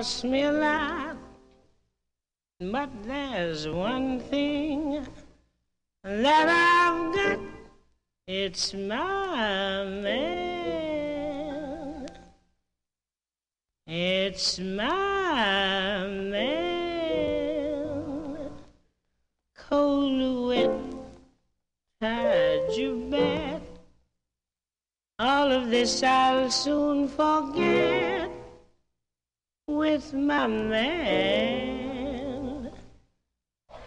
cost me a lot. But there's one thing that I've got. It's my man. It's my man. Cold, wet, tired, you bet. All of this I'll soon forget with my man.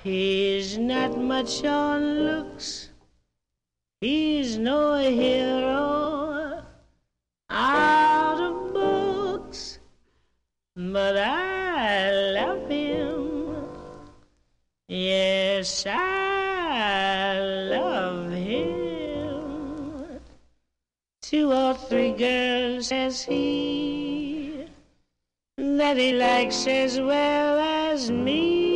He's not much on looks, he's no hero out of books, but I love him. Yes, I love him. Two or three girls has he that he likes as well as me.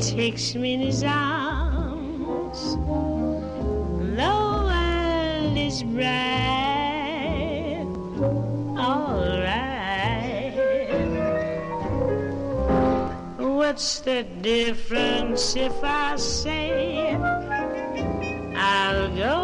takes me in his arms. The world is bright, alright. What's the difference if I say I'll go?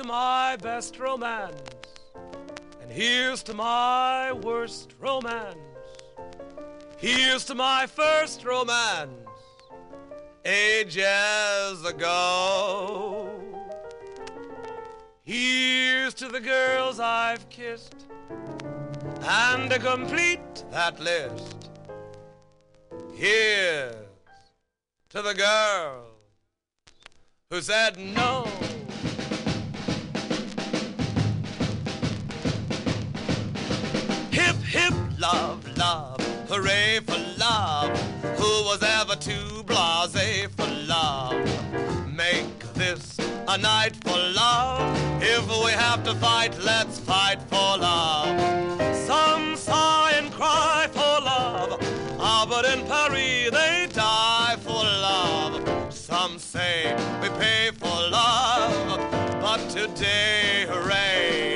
To my best romance, and here's to my worst romance. Here's to my first romance, ages ago. Here's to the girls I've kissed, and to complete that list. Here's to the girls who said no. Hooray for love. Who was ever too blase for love? Make this a night for love. If we have to fight, let's fight for love. Some sigh and cry for love. Ah, but in Paris they die for love. Some say we pay for love, but today, hooray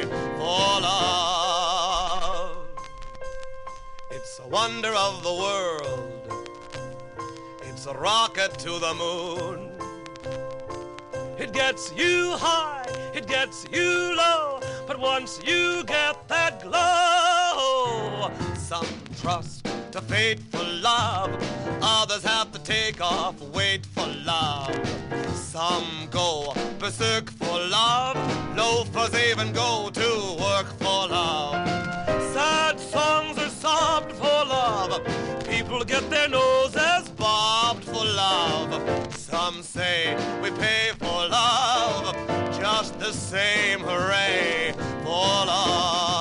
wonder of the world. It's a rocket to the moon. It gets you high, it gets you low, but once you get that glow, some trust to fate for love, others have to take off weight for love. Some go berserk for love, loafers even go to work for love. Sad songs sobbed for love. People get their noses bobbed for love. Some say we pay for love, just the same hooray for love.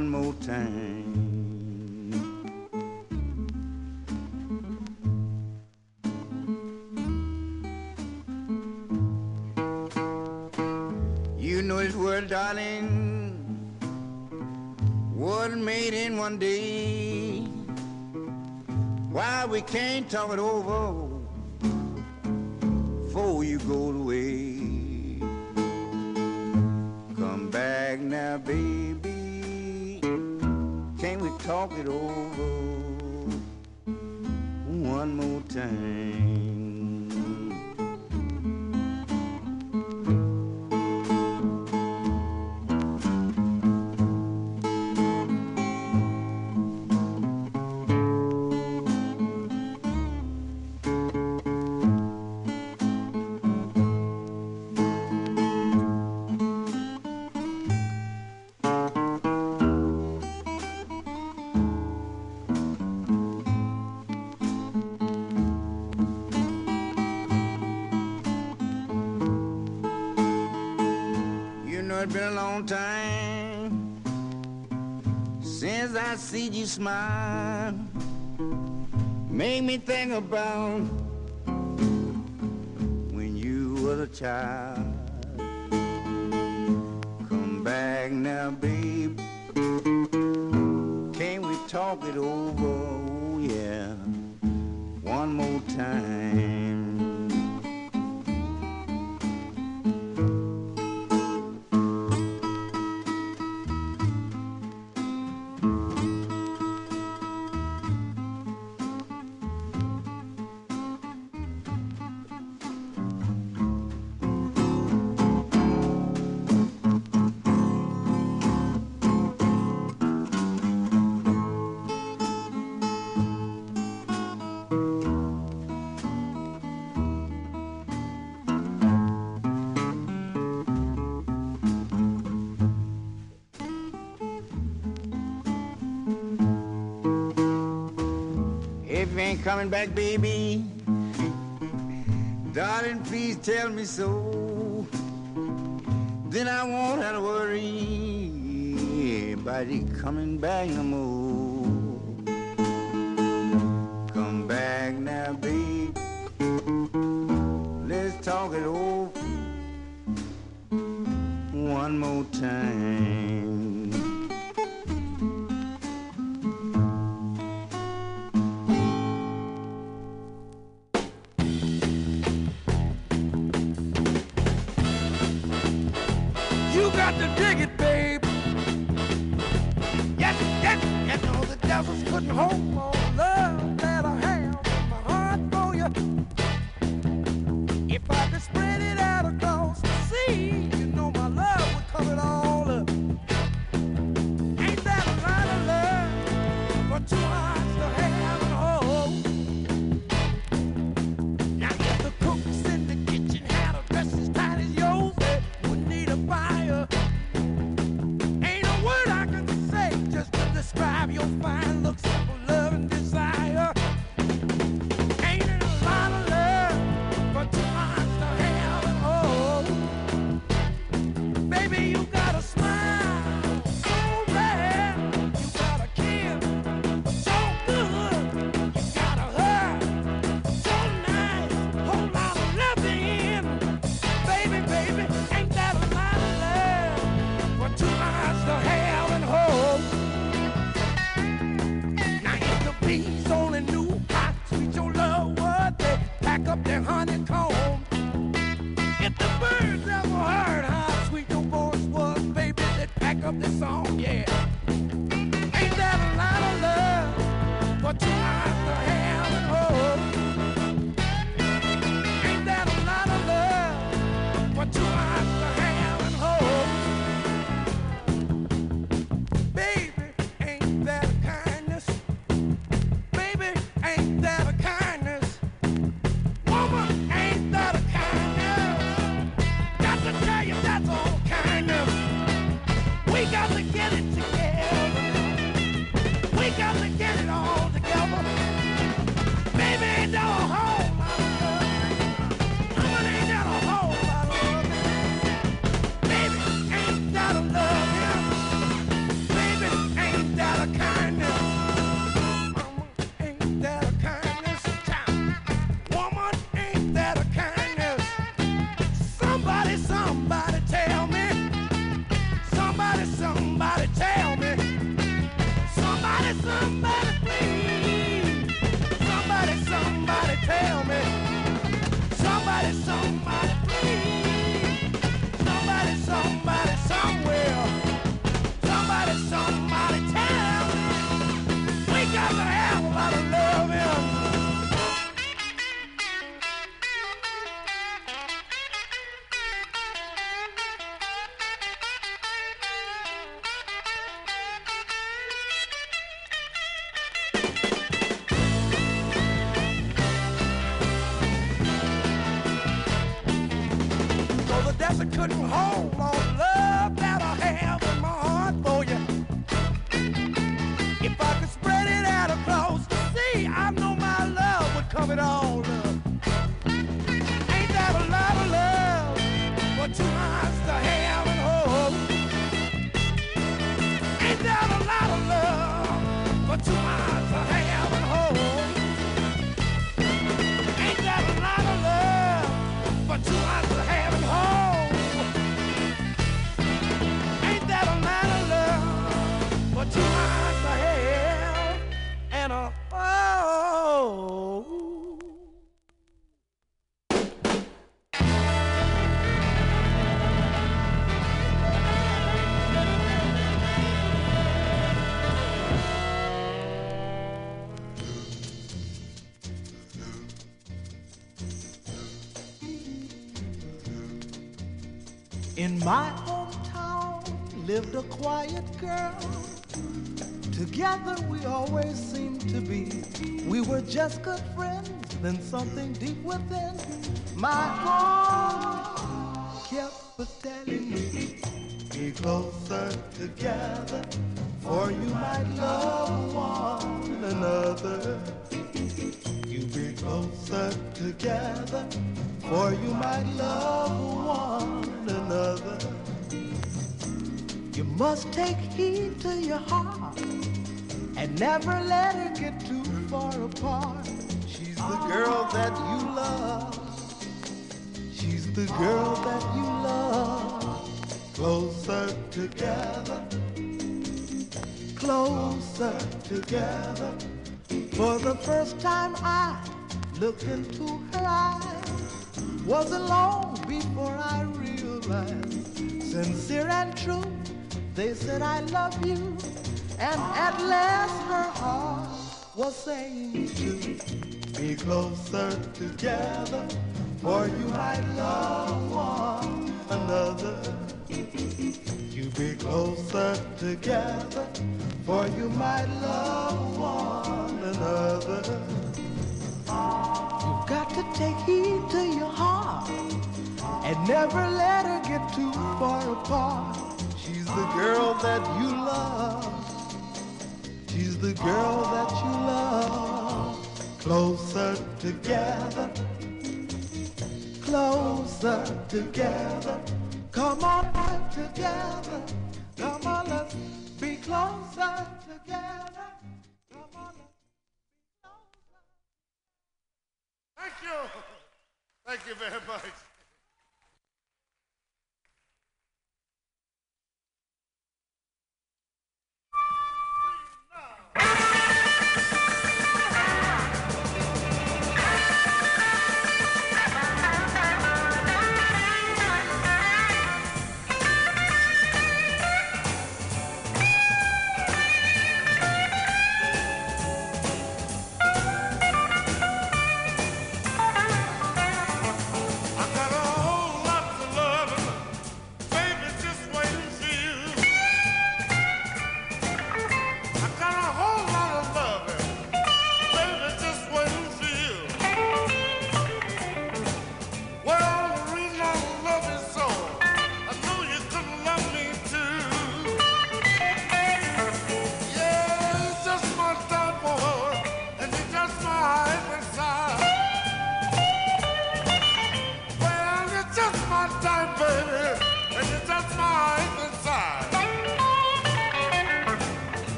one more time. You know this world, darling, was made in one day. Why we can't talk it over before you go away. Come back now, baby talk it over one more time. smile Make me think about When you were a child. coming back, baby. Darling, please tell me so. Then I won't have to worry about you coming back no more. lived a quiet girl. Together we always seemed to be. We were just good friends, then something deep within my heart. heart and never let her get too far apart. She's the girl that you love. She's the girl that you love. Closer together. Closer together. For the first time I looked into her eyes was alone before I realized. Sincere and true, they said I love you. And at last her heart was saying to be closer together, for you might love one another. You be closer together, for you might love one another. You've got to take heed to your heart and never let her get too far apart. She's the girl that you love. The girl that you love. Closer together, closer together. Come on, together. Come on, let's be closer together. Come on, let's be closer. Thank you. Thank you very much.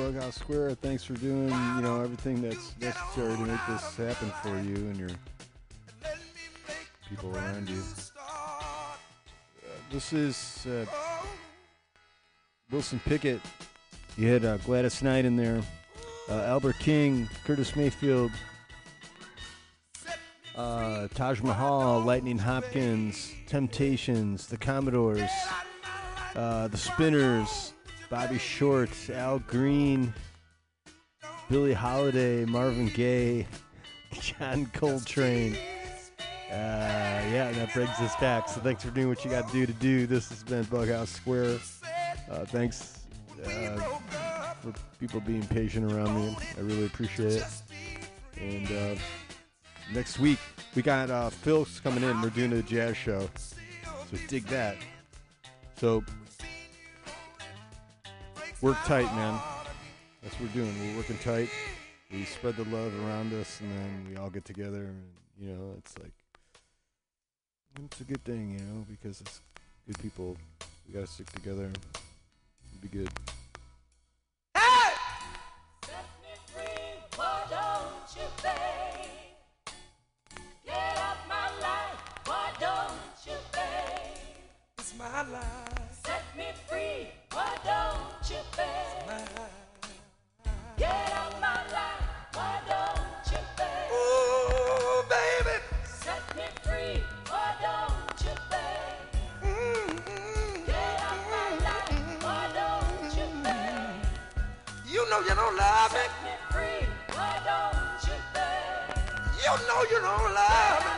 Bughouse Square. Thanks for doing, you know, everything that's necessary to make this happen for you and your people around you. Uh, this is uh, Wilson Pickett. You had uh, Gladys Knight in there, uh, Albert King, Curtis Mayfield, uh, Taj Mahal, Lightning Hopkins, Temptations, The Commodores, uh, The Spinners, Bobby Short, Al Green, Billie Holiday, Marvin Gaye, John Coltrane. Uh, yeah, that brings us back. So thanks for doing what you got to do to do. This has been Bughouse Square. Uh, thanks uh, for people being patient around me. I really appreciate it. And uh, next week we got uh, Phil's coming in. We're doing a jazz show, so dig that. So work tight, man. That's what we're doing. We're working tight. We spread the love around us, and then we all get together, and you know, it's like it's a good thing, you know, because it's good people. We gotta stick together. It'll be good. Why don't you, babe? Get out my life. You don't love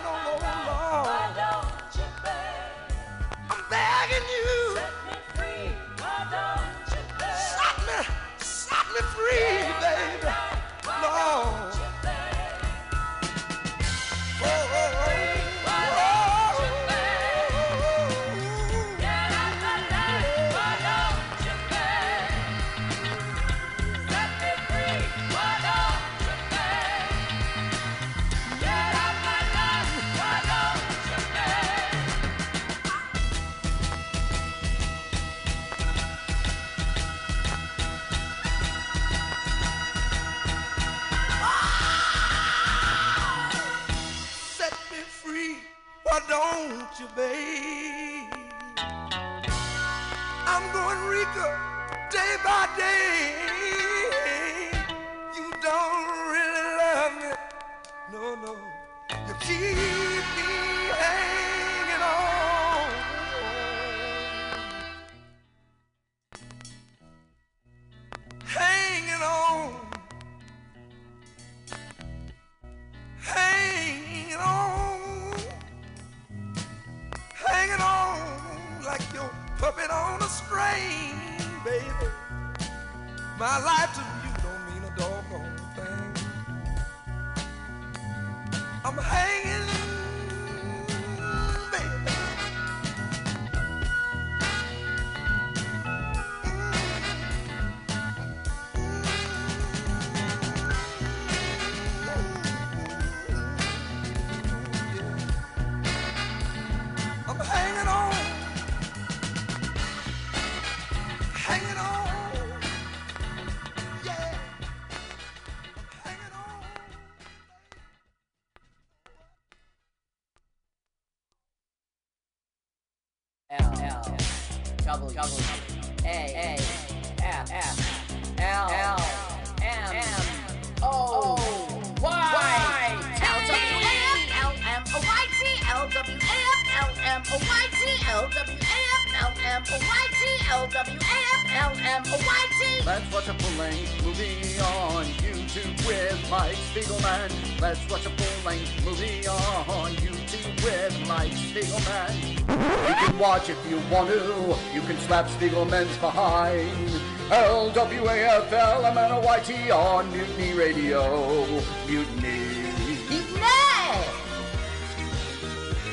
can slap Spiegelman's behind. L-W-A-F-L-M-N-O-Y-T on Mutiny Radio. Mutiny. Mutiny!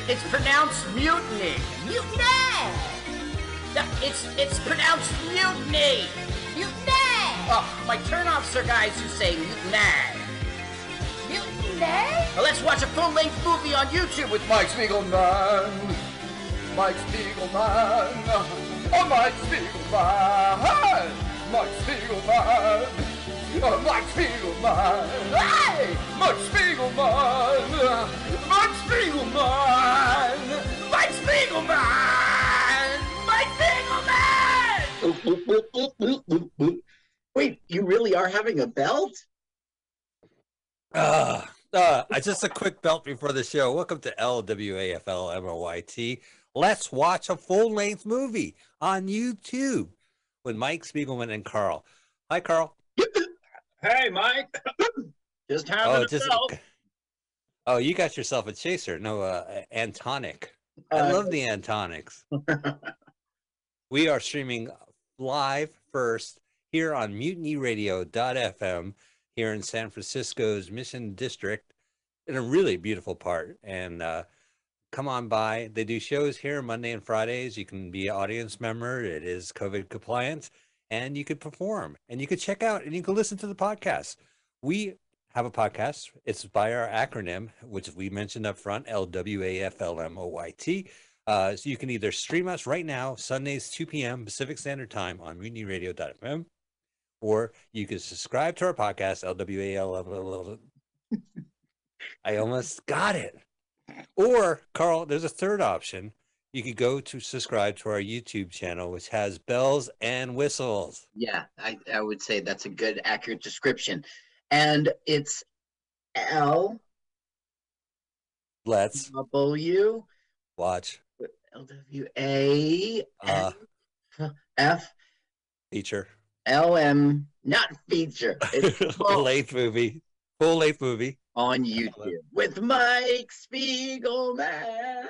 It's pronounced mutiny. Mutiny! No, It's it's pronounced mutiny. Mutiny! Oh, my turnoffs are guys who say mutiny. Mutiny? Well, let's watch a full-length movie on YouTube with Mike Spiegelman. Mike Spiegelman. Oh, Mike Spiegelman. Mike Spiegelman. Oh, Mike Spiegelman. Hey! Mike Spiegelman. Mike Spiegelman. Mike Spiegelman. Mike Spiegelman. Wait, you really are having a belt? Uh, uh, just a quick belt before the show. Welcome to LWAFLMOYT. Let's watch a full length movie on YouTube with Mike Spiegelman and Carl. Hi, Carl. Hey, Mike. just having Oh, a just belt. oh, you got yourself a chaser. No, uh, Antonic. I Uh, love the Antonics. we are streaming live first here on mutinyradio.fm here in San Francisco's Mission District in a really beautiful part. And uh, come on by. They do shows here Monday and Fridays. You can be an audience member. It is COVID compliant. and you could perform and you could check out and you can listen to the podcast. We have a podcast. It's by our acronym, which we mentioned up front, LWAFLMOYT. Uh, so you can either stream us right now, Sundays, 2 p.m. Pacific Standard Time on mutinyradio.fm, or you can subscribe to our podcast, LWAL. I almost got it. Or, Carl, there's a third option. You could go to subscribe to our YouTube channel, which has bells and whistles. Yeah, I, I would say that's a good, accurate description. And it's L Let's W watch L W A uh, F feature. L M, not feature. It's Full length movie. Full length movie. On YouTube with Mike Spiegelman.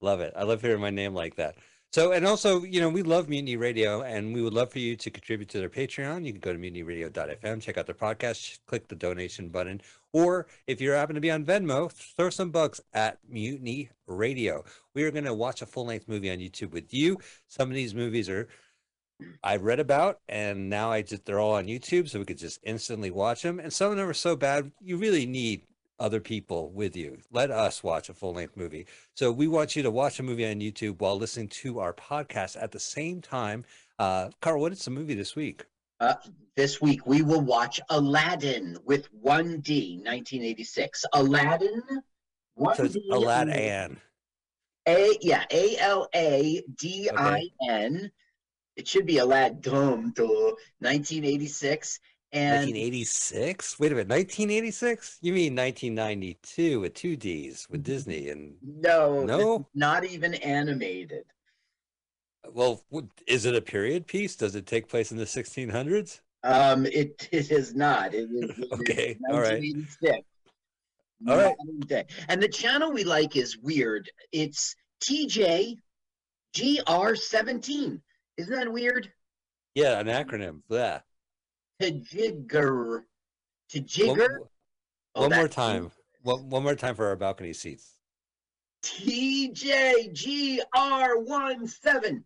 Love it. I love hearing my name like that. So, and also, you know, we love Mutiny Radio, and we would love for you to contribute to their Patreon. You can go to mutinyradio.fm, check out their podcast, click the donation button, or if you happen to be on Venmo, throw some bucks at Mutiny Radio. We are going to watch a full length movie on YouTube with you. Some of these movies are I read about, and now I just they're all on YouTube, so we could just instantly watch them. And some of them are so bad, you really need other people with you. Let us watch a full length movie. So we want you to watch a movie on YouTube while listening to our podcast at the same time. Uh, Carl, what is the movie this week? Uh, this week we will watch Aladdin with 1D 1986. Aladdin 1D. So Aladdin. A yeah, A L A D I N. It should be Aladdin duh, 1986 and 1986? Wait a minute, 1986? You mean 1992 with two D's with Disney and no, No? not even animated. well, is it a period piece? Does it take place in the 1600s? Um, it it is not. It is, it is Okay, all right. 1986. All right. Day. And the channel we like is weird. It's TJ GR17. Isn't that weird? Yeah, an acronym. Yeah. Tajigger. One, Tajigger? Oh, one more time. One, one more time for our balcony seats. TJGR17.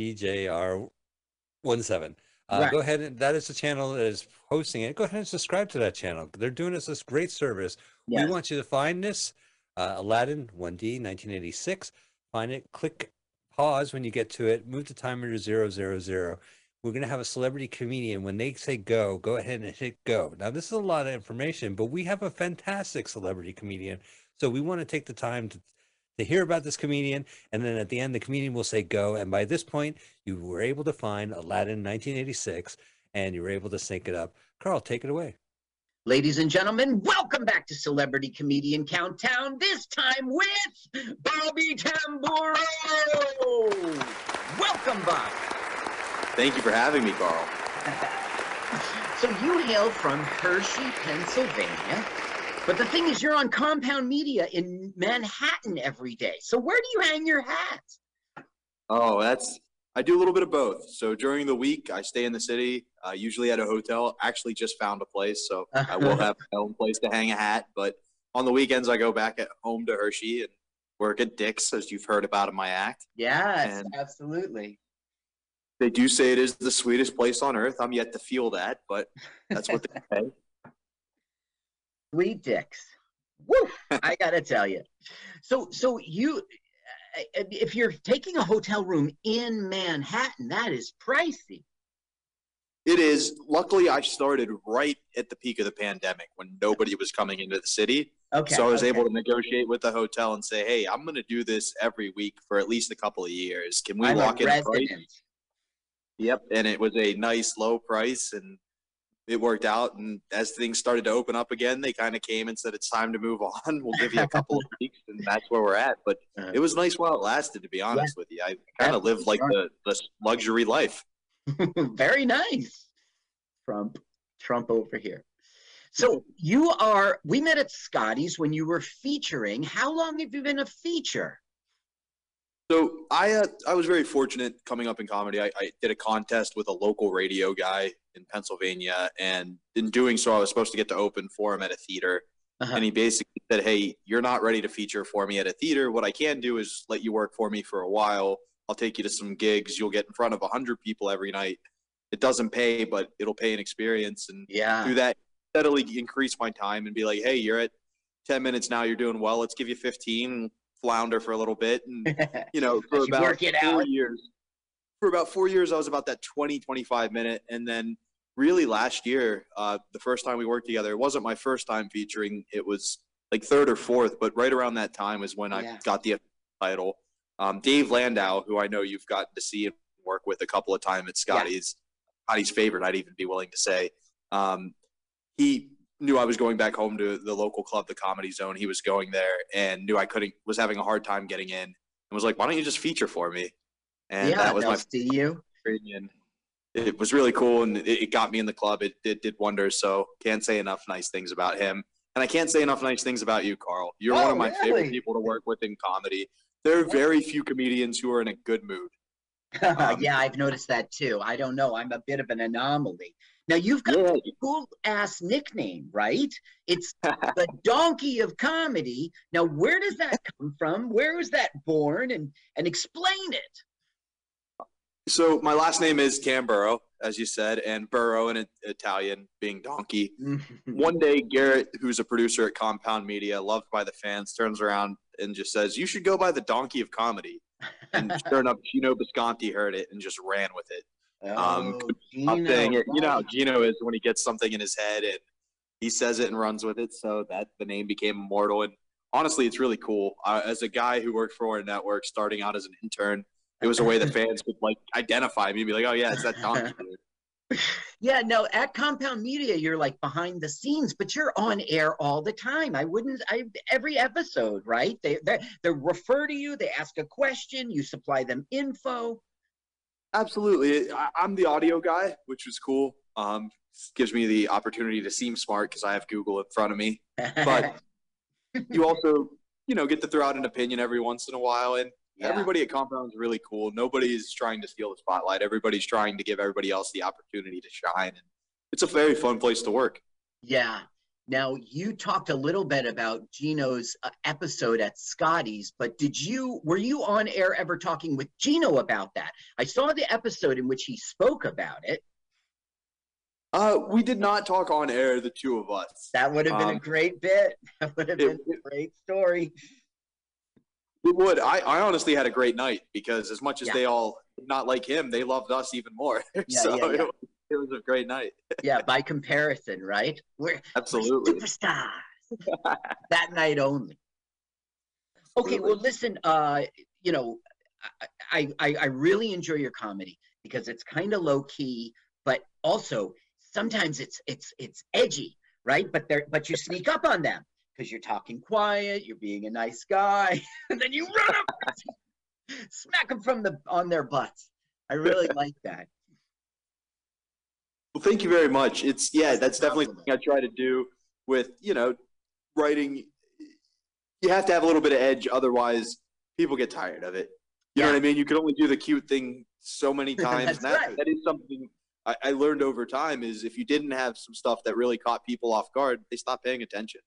TJR17. Uh, Right. Go ahead and that is the channel that is hosting it. Go ahead and subscribe to that channel. They're doing us this great service. Yes. We want you to find this uh, Aladdin 1D 1986. Find it, click pause when you get to it, move the timer to zero zero zero. We're going to have a celebrity comedian. When they say go, go ahead and hit go. Now, this is a lot of information, but we have a fantastic celebrity comedian. So we want to take the time to to hear about this comedian, and then at the end, the comedian will say go. And by this point, you were able to find Aladdin 1986, and you were able to sync it up. Carl, take it away. Ladies and gentlemen, welcome back to Celebrity Comedian Countdown, this time with Bobby Tamburo. Welcome, Bob. Thank you for having me, Carl. So you hail from Hershey, Pennsylvania, but the thing is, you're on Compound Media in Manhattan every day. So where do you hang your hat? Oh, that's I do a little bit of both. So during the week, I stay in the city, uh, usually at a hotel. Actually, just found a place, so I will have my own place to hang a hat. But on the weekends, I go back at home to Hershey and work at Dick's, as you've heard about in my act. Yes, And- absolutely. They do say it is the sweetest place on earth. I'm yet to feel that, but that's what they say. Sweet dicks. Woo! I gotta tell you. So, so you, if you're taking a hotel room in Manhattan, that is pricey. It is. Luckily, I started right at the peak of the pandemic when nobody was coming into the city. Okay, So I was okay. able to negotiate with the hotel and say, "Hey, I'm going to do this every week for at least a couple of years. Can we I'm lock in price?" Yep, and it was a nice low price, and it worked out. And as things started to open up again, they kind of came and said, "It's time to move on. We'll give you a couple of weeks," and that's where we're at. But it was nice while it lasted. To be honest with you, I kind of lived like the, the luxury life. Very nice. Trump, Trump over here. So you are. We met at Scotty's when you were featuring. How long have you been a feature? So I uh, I was very fortunate coming up in comedy. I, I did a contest with a local radio guy in Pennsylvania, and in doing so, I was supposed to get to open for him at a theater. Uh-huh. And he basically said, "Hey, you're not ready to feature for me at a theater. What I can do is let you work for me for a while I'll take you to some gigs. You'll get in front of a hundred people every night. It doesn't pay, but it'll pay an experience. And yeah, through that, steadily increase my time and be like, hey, you're at 10 minutes now. You're doing well. Let's give you 15. Flounder for a little bit, and you know, for about four out. years. For about four years, I was about that 20, 25 minute, and then really last year, uh, the first time we worked together, it wasn't my first time featuring. It was like third or fourth, but right around that time is when I got the title. Um, Dave Landau, who I know you've gotten to see and work with a couple of times at Scotty's, Scotty's favorite, I'd even be willing to say. Um, he knew I was going back home to the local club, the Comedy Zone. He was going there and knew I couldn't, was having a hard time getting in, and was like, "Why don't you just feature for me?" And yeah, that was my see you. and it was really cool and it, it got me in the club it, it did wonders so can't say enough nice things about him and i can't say enough nice things about you carl you're one Oh, of my really? favorite people to work with in comedy there are very few comedians who are in a good mood Um, yeah, I've noticed that too. I don't know. I'm a bit of an anomaly. Now you've got a cool ass nickname, right? It's the donkey of comedy. Now, where does that come from? Where was that born? And and explain it. so my last name is Tamburo, as you said, and burro in Italian being donkey. Mm-hmm. One day, Garrett, who's a producer at Compound Media, loved by the fans, turns around and just says, "You should go by the donkey of comedy." And sure enough, Gino Bisconti heard it and just ran with it. Um, Oh, saying. You know how. Gino is when he gets something in his head and he says it and runs with it. So that the name became immortal. And honestly, it's really cool. Uh, as a guy who worked for a network, starting out as an intern, it was a way that fans could like identify me and be like, "Oh yeah, it's that dude." Yeah, no, at Compound Media, you're like behind the scenes, but you're on air all the time. I wouldn't, I every episode, right? They they they refer to you, they ask a question, you supply them info. Absolutely. I, I'm the audio guy, which was cool. Um, gives me the opportunity to seem smart because I have Google in front of me. But you also, you know, get to throw out an opinion every once in a while. And Yeah. everybody at Compound is really cool. Nobody's trying to steal the spotlight. Everybody's trying to give everybody else the opportunity to shine. And it's a very fun place to work. Yeah. Now you talked a little bit about Gino's uh, episode at Scotty's, but did you were you on air ever talking with Gino about that? I saw the episode in which he spoke about it. Uh, we did not talk on air, the two of us. That would have been a Um, great bit. That would have it- been a great story. It would. I, I honestly had a great night because as much as Yeah. they all not like him, they loved us even more. Yeah, so yeah, yeah. It, it was a great night. Yeah, by comparison, right? We're Absolutely. superstars. that night only. Okay, well, listen. Uh, you know, I I, I really enjoy your comedy because it's kind of low key, but also sometimes it's it's it's edgy, right? But they're but you sneak up on them because you're talking quiet, you're being a nice guy, and then you run up, smack them from the on their butts. I really like that. Well, thank you very much. It's yeah, that's definitely something I try to do with you know writing. You have to have a little bit of edge, otherwise people get tired of it. You know what I mean? You can only do the cute thing so many times. That's and that, right. that is something I, I learned over time. Is if you didn't have some stuff that really caught people off guard, they stop paying attention.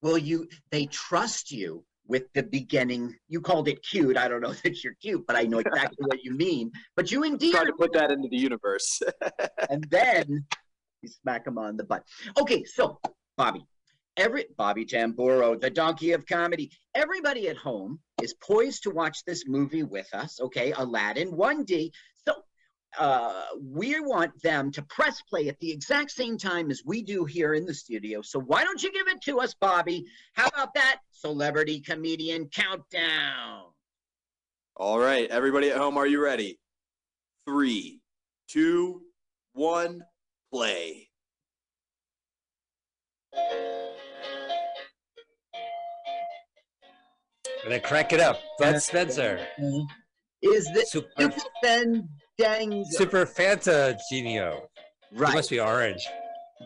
Well, you they trust you with the beginning. You called it cute. I don't know that you're cute, but I know exactly what you mean. But you endear Try to put that into the universe. and then you smack him on the butt. Okay, so Bobby, every Bobby Tamburo, the donkey of comedy. Everybody at home is poised to watch this movie with us. Okay, Aladdin 1D. So uh, we want them to press play at the exact same time as we do here in the studio. So why don't you give it to us, Bobby? How about that celebrity comedian countdown? All right, everybody at home, are you ready? Three, two, one, play. And then crank it up. Bud Spencer. Is this Super, Super Fandango? Super Fanta Genio. Right. It must be orange.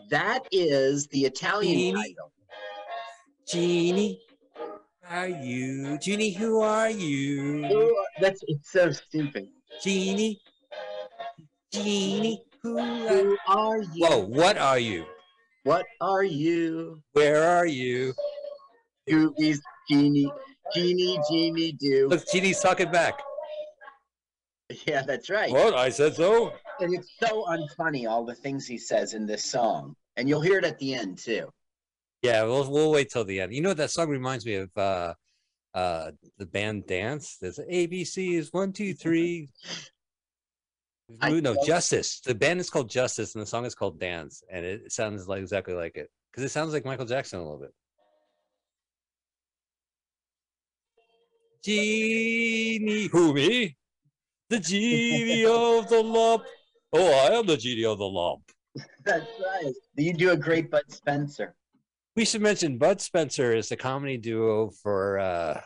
That is the Italian Genie. title. Genie, are you? Genie, who are you? Oh, that's it's so stupid. Genie, Genie, who Who are you? Whoa, what are you? What are you? Where are you? Goobies, genie, genie, genie, do. Look, Genie's talking back. Yeah, that's right. What? I said so. And it's so unfunny, all the things he says in this song. And you'll hear it at the end, too. Yeah, we'll we'll wait till the end. You know that song reminds me of? Uh, uh, the band Dance. There's ABC is one two three. I no, Justice. The band is called Justice, and the song is called Dance, and it sounds like exactly like it because it sounds like Michael Jackson a little bit. Genie, who me? The genie of the lump. Oh, I am the genie of the lump. That's right. You do a great Bud Spencer. We should mention Bud Spencer is the comedy duo for uh,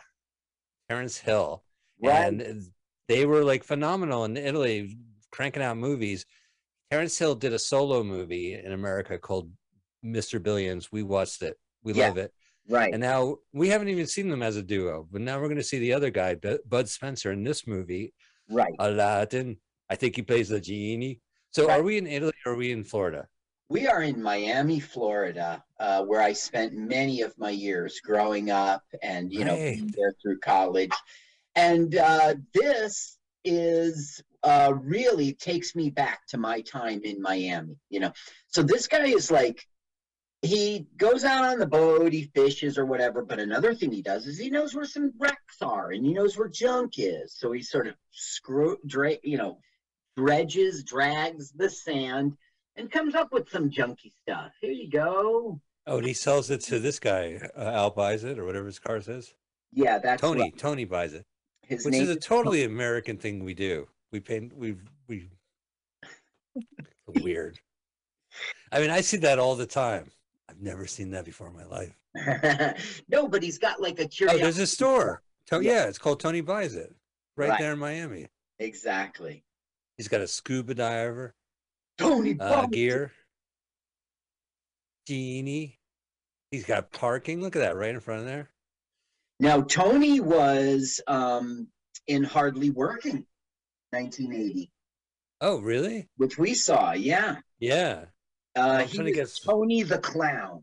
Terence Hill, Right. and they were like phenomenal in Italy, cranking out movies. Terence Hill did a solo movie in America called Mr. Billions. We watched it. We Yeah. love it. Right. And now we haven't even seen them as a duo, but now we're going to see the other guy, Bud Spencer, in this movie, Right. Aladdin. I think he plays the genie. So are we in Italy or are we in Florida? We are in Miami, Florida, uh, where I spent many of my years growing up and, you know, being there through college. And uh, this is uh, really takes me back to my time in Miami, you know. So this guy is like, he goes out on the boat, he fishes or whatever. But another thing he does is he knows where some wrecks are and he knows where junk is. So he sort of screw, dra- you know, dredges, drags the sand, and comes up with some junky stuff. Here you go. Oh, and he sells it to this guy. Uh, Al buys it or whatever his car says. Yeah, that's Tony. right. Tony buys it, His which is a totally American thing we do. We pay. We we. Weird. I mean, I see that all the time. Never seen that before in my life. no, but he's got like a Oh, there's a store. To- Yeah. yeah. it's called Tony Buys It, right, Right. there in Miami. Exactly. He's got a scuba diver, Tony uh, Buys gear, genie. He's got parking. Look at that right in front of there. Now, Tony was um, in Hardly Working, 1980, Oh, really? which we saw. Yeah. Yeah. Uh, he to get- Tony the Clown.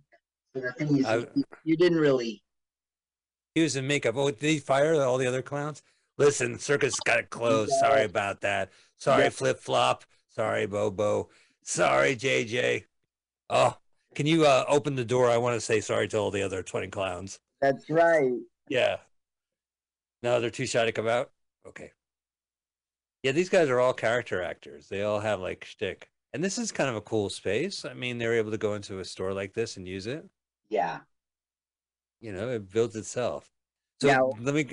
So the thing is, I- you, didn't really. He was in makeup. Oh, did he fire all the other clowns? Listen, circus got closed. close. Sorry about that. Sorry, Yeah. Flip Flop. Sorry, Bobo. Sorry, JJ. Oh, can you uh, open the door? I want to say sorry to all the other 20 clowns. That's right. Yeah. No, they're too shy to come out? Okay. Yeah, these guys are all character actors. They all have like shtick. And this is kind of a cool space. I mean, they're able to go into a store like this and use it. Yeah. You know, it builds itself. So Now- let me.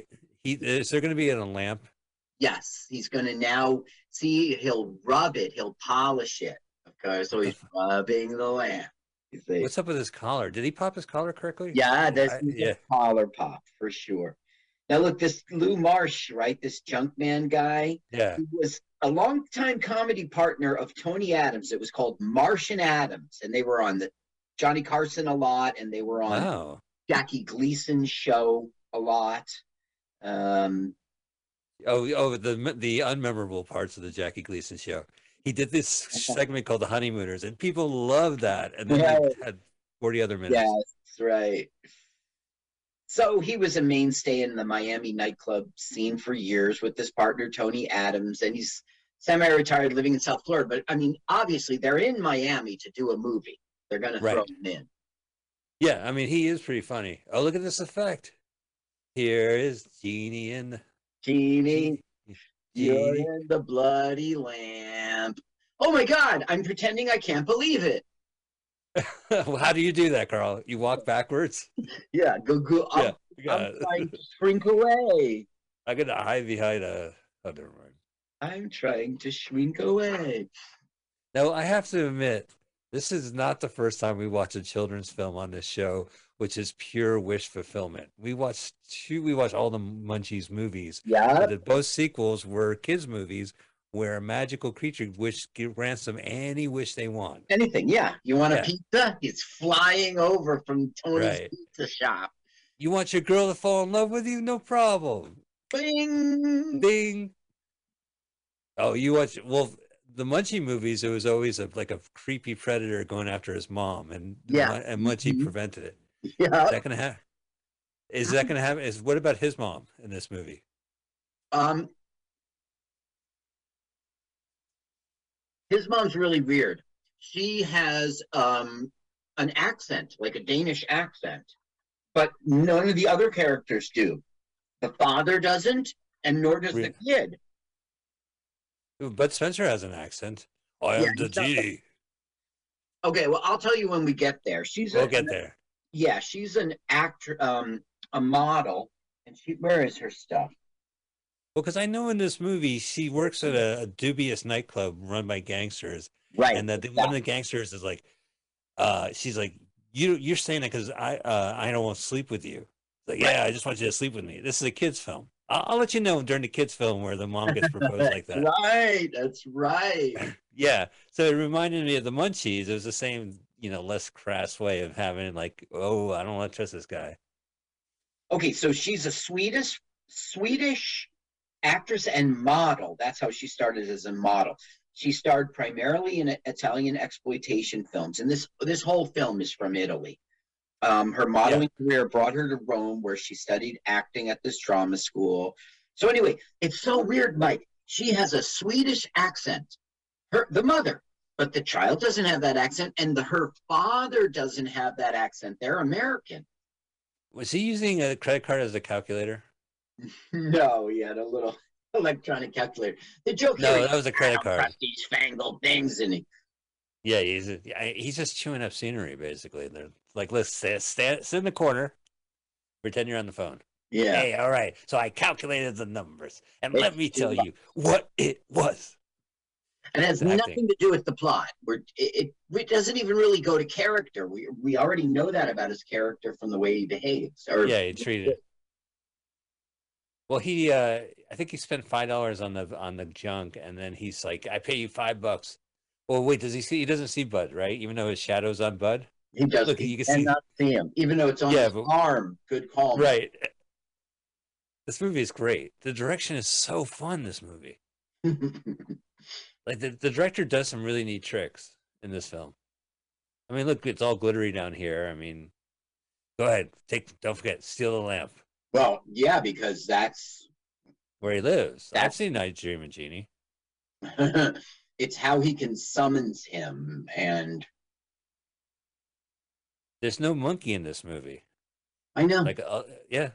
He, is there going to be a lamp? Yes, he's going to now see. He'll rub it. He'll polish it. Okay, so he's rubbing the lamp. What's up with his collar? Did he pop his collar correctly? Yeah, there's I- yeah. collar pop for sure. Now look, this Lou Marsh, right? This Junkman guy. Yeah. He was a longtime comedy partner of Tony Adams. It was called Marsh and Adams, and they were on the Johnny Carson a lot, and they were on Wow. Jackie Gleason's show a lot. Um, Oh, oh, the the unmemorable parts of the Jackie Gleason show. He did this segment called the Honeymooners, and people loved that. And then he had forty other minutes. Yes, right. So he was a mainstay in the Miami nightclub scene for years with his partner Tony Adams, and he's semi-retired, living in South Florida. But I mean, obviously, they're in Miami to do a movie. They're going to throw him in. Yeah, I mean, he is pretty funny. Oh, look at this effect. Here is Genie in the Genie, you're Genie. in the bloody lamp. Oh my God! I'm pretending I can't believe it. How do you do that, Carl? You walk backwards? Yeah, go go. I'm, Yeah, I'm trying to shrink away. I got to hide behind a. Oh, never mind. I'm trying to shrink away. Now, I have to admit, this is not the first time we watch a children's film on this show, which is pure wish fulfillment. We watched two, we watched all the Munchies movies. Yeah. the- both sequels were kids' movies where a magical creature wish grants them any wish they want. Anything, yeah. You want a pizza? It's flying over from Tony's Right. pizza shop. You want your girl to fall in love with you? No problem. Bing. Bing. Oh, you watch well the Munchie movies. It was always a, like a creepy predator going after his mom, and Yeah. And Munchie Mhm. prevented it. Yeah. Is that gonna happen? Is that gonna happen? Is what about his mom in this movie? Um, His mom's really weird. She has um, an accent, like a Danish accent, but none of the other characters do. The father doesn't, and nor does the kid. But Spencer has an accent. I am the genie. Okay, well, I'll tell you when we get there. She's We'll a, get there. Yeah, she's an actor, um, a model, and she. Where is her stuff? Well, because I know in this movie she works at a, a dubious nightclub run by gangsters, right? And that the, one of the gangsters is like, uh, she's like, you you're saying that because I uh I don't want to sleep with you. It's Like, yeah, I just want you to sleep with me. This is a kids film. I'll, I'll let you know during the kids film where the mom gets proposed like that. Right, that's right. Yeah. So it reminded me of the Munchies. It was the same, you know, less crass way of having like, oh, I don't want to trust this guy. Okay, so she's a Swedish Swedish actress and model. That's how she started as a model. She starred primarily in Italian exploitation films, and this this whole film is from Italy. Um, her modeling career brought her to Rome, where she studied acting at this drama school. So anyway, it's so weird, Mike. She has a Swedish accent, her the mother, but the child doesn't have that accent, and the her father doesn't have that accent. They're American. Was he using a credit card as a calculator? No, he had a little electronic calculator. The joke No, that was a credit card. These fangled things, and he, Yeah, he's yeah, he's just chewing up scenery basically. They're like, let's sit, stand, sit in the corner, pretend you're on the phone. Yeah. Hey, all right. So I calculated the numbers, and It's let me tell you what it was. and it has Acting. nothing to do with the plot. We're, it, it it doesn't even really go to character. We we already know that about his character from the way he behaves. Or Yeah, he treated it. Well, he, uh, I think he spent five dollars on the on the junk, and then he's like, "I pay you five bucks." Well, wait, does he see? He doesn't see Bud, right? Even though his shadow's on Bud. He does. Look, he you can see. see him, even though it's on Yeah, his but- arm. Good call. Right. This movie is great. The direction is so fun. This movie, like the, the director does some really neat tricks in this film. I mean, look, it's all glittery down here. I mean, go ahead, take. Don't forget, steal the lamp Well, yeah, because that's where he lives. I've That's- seen Night Dreaming Genie. it's how he can summons him, and There's no monkey in this movie. I know. Like, uh, yeah.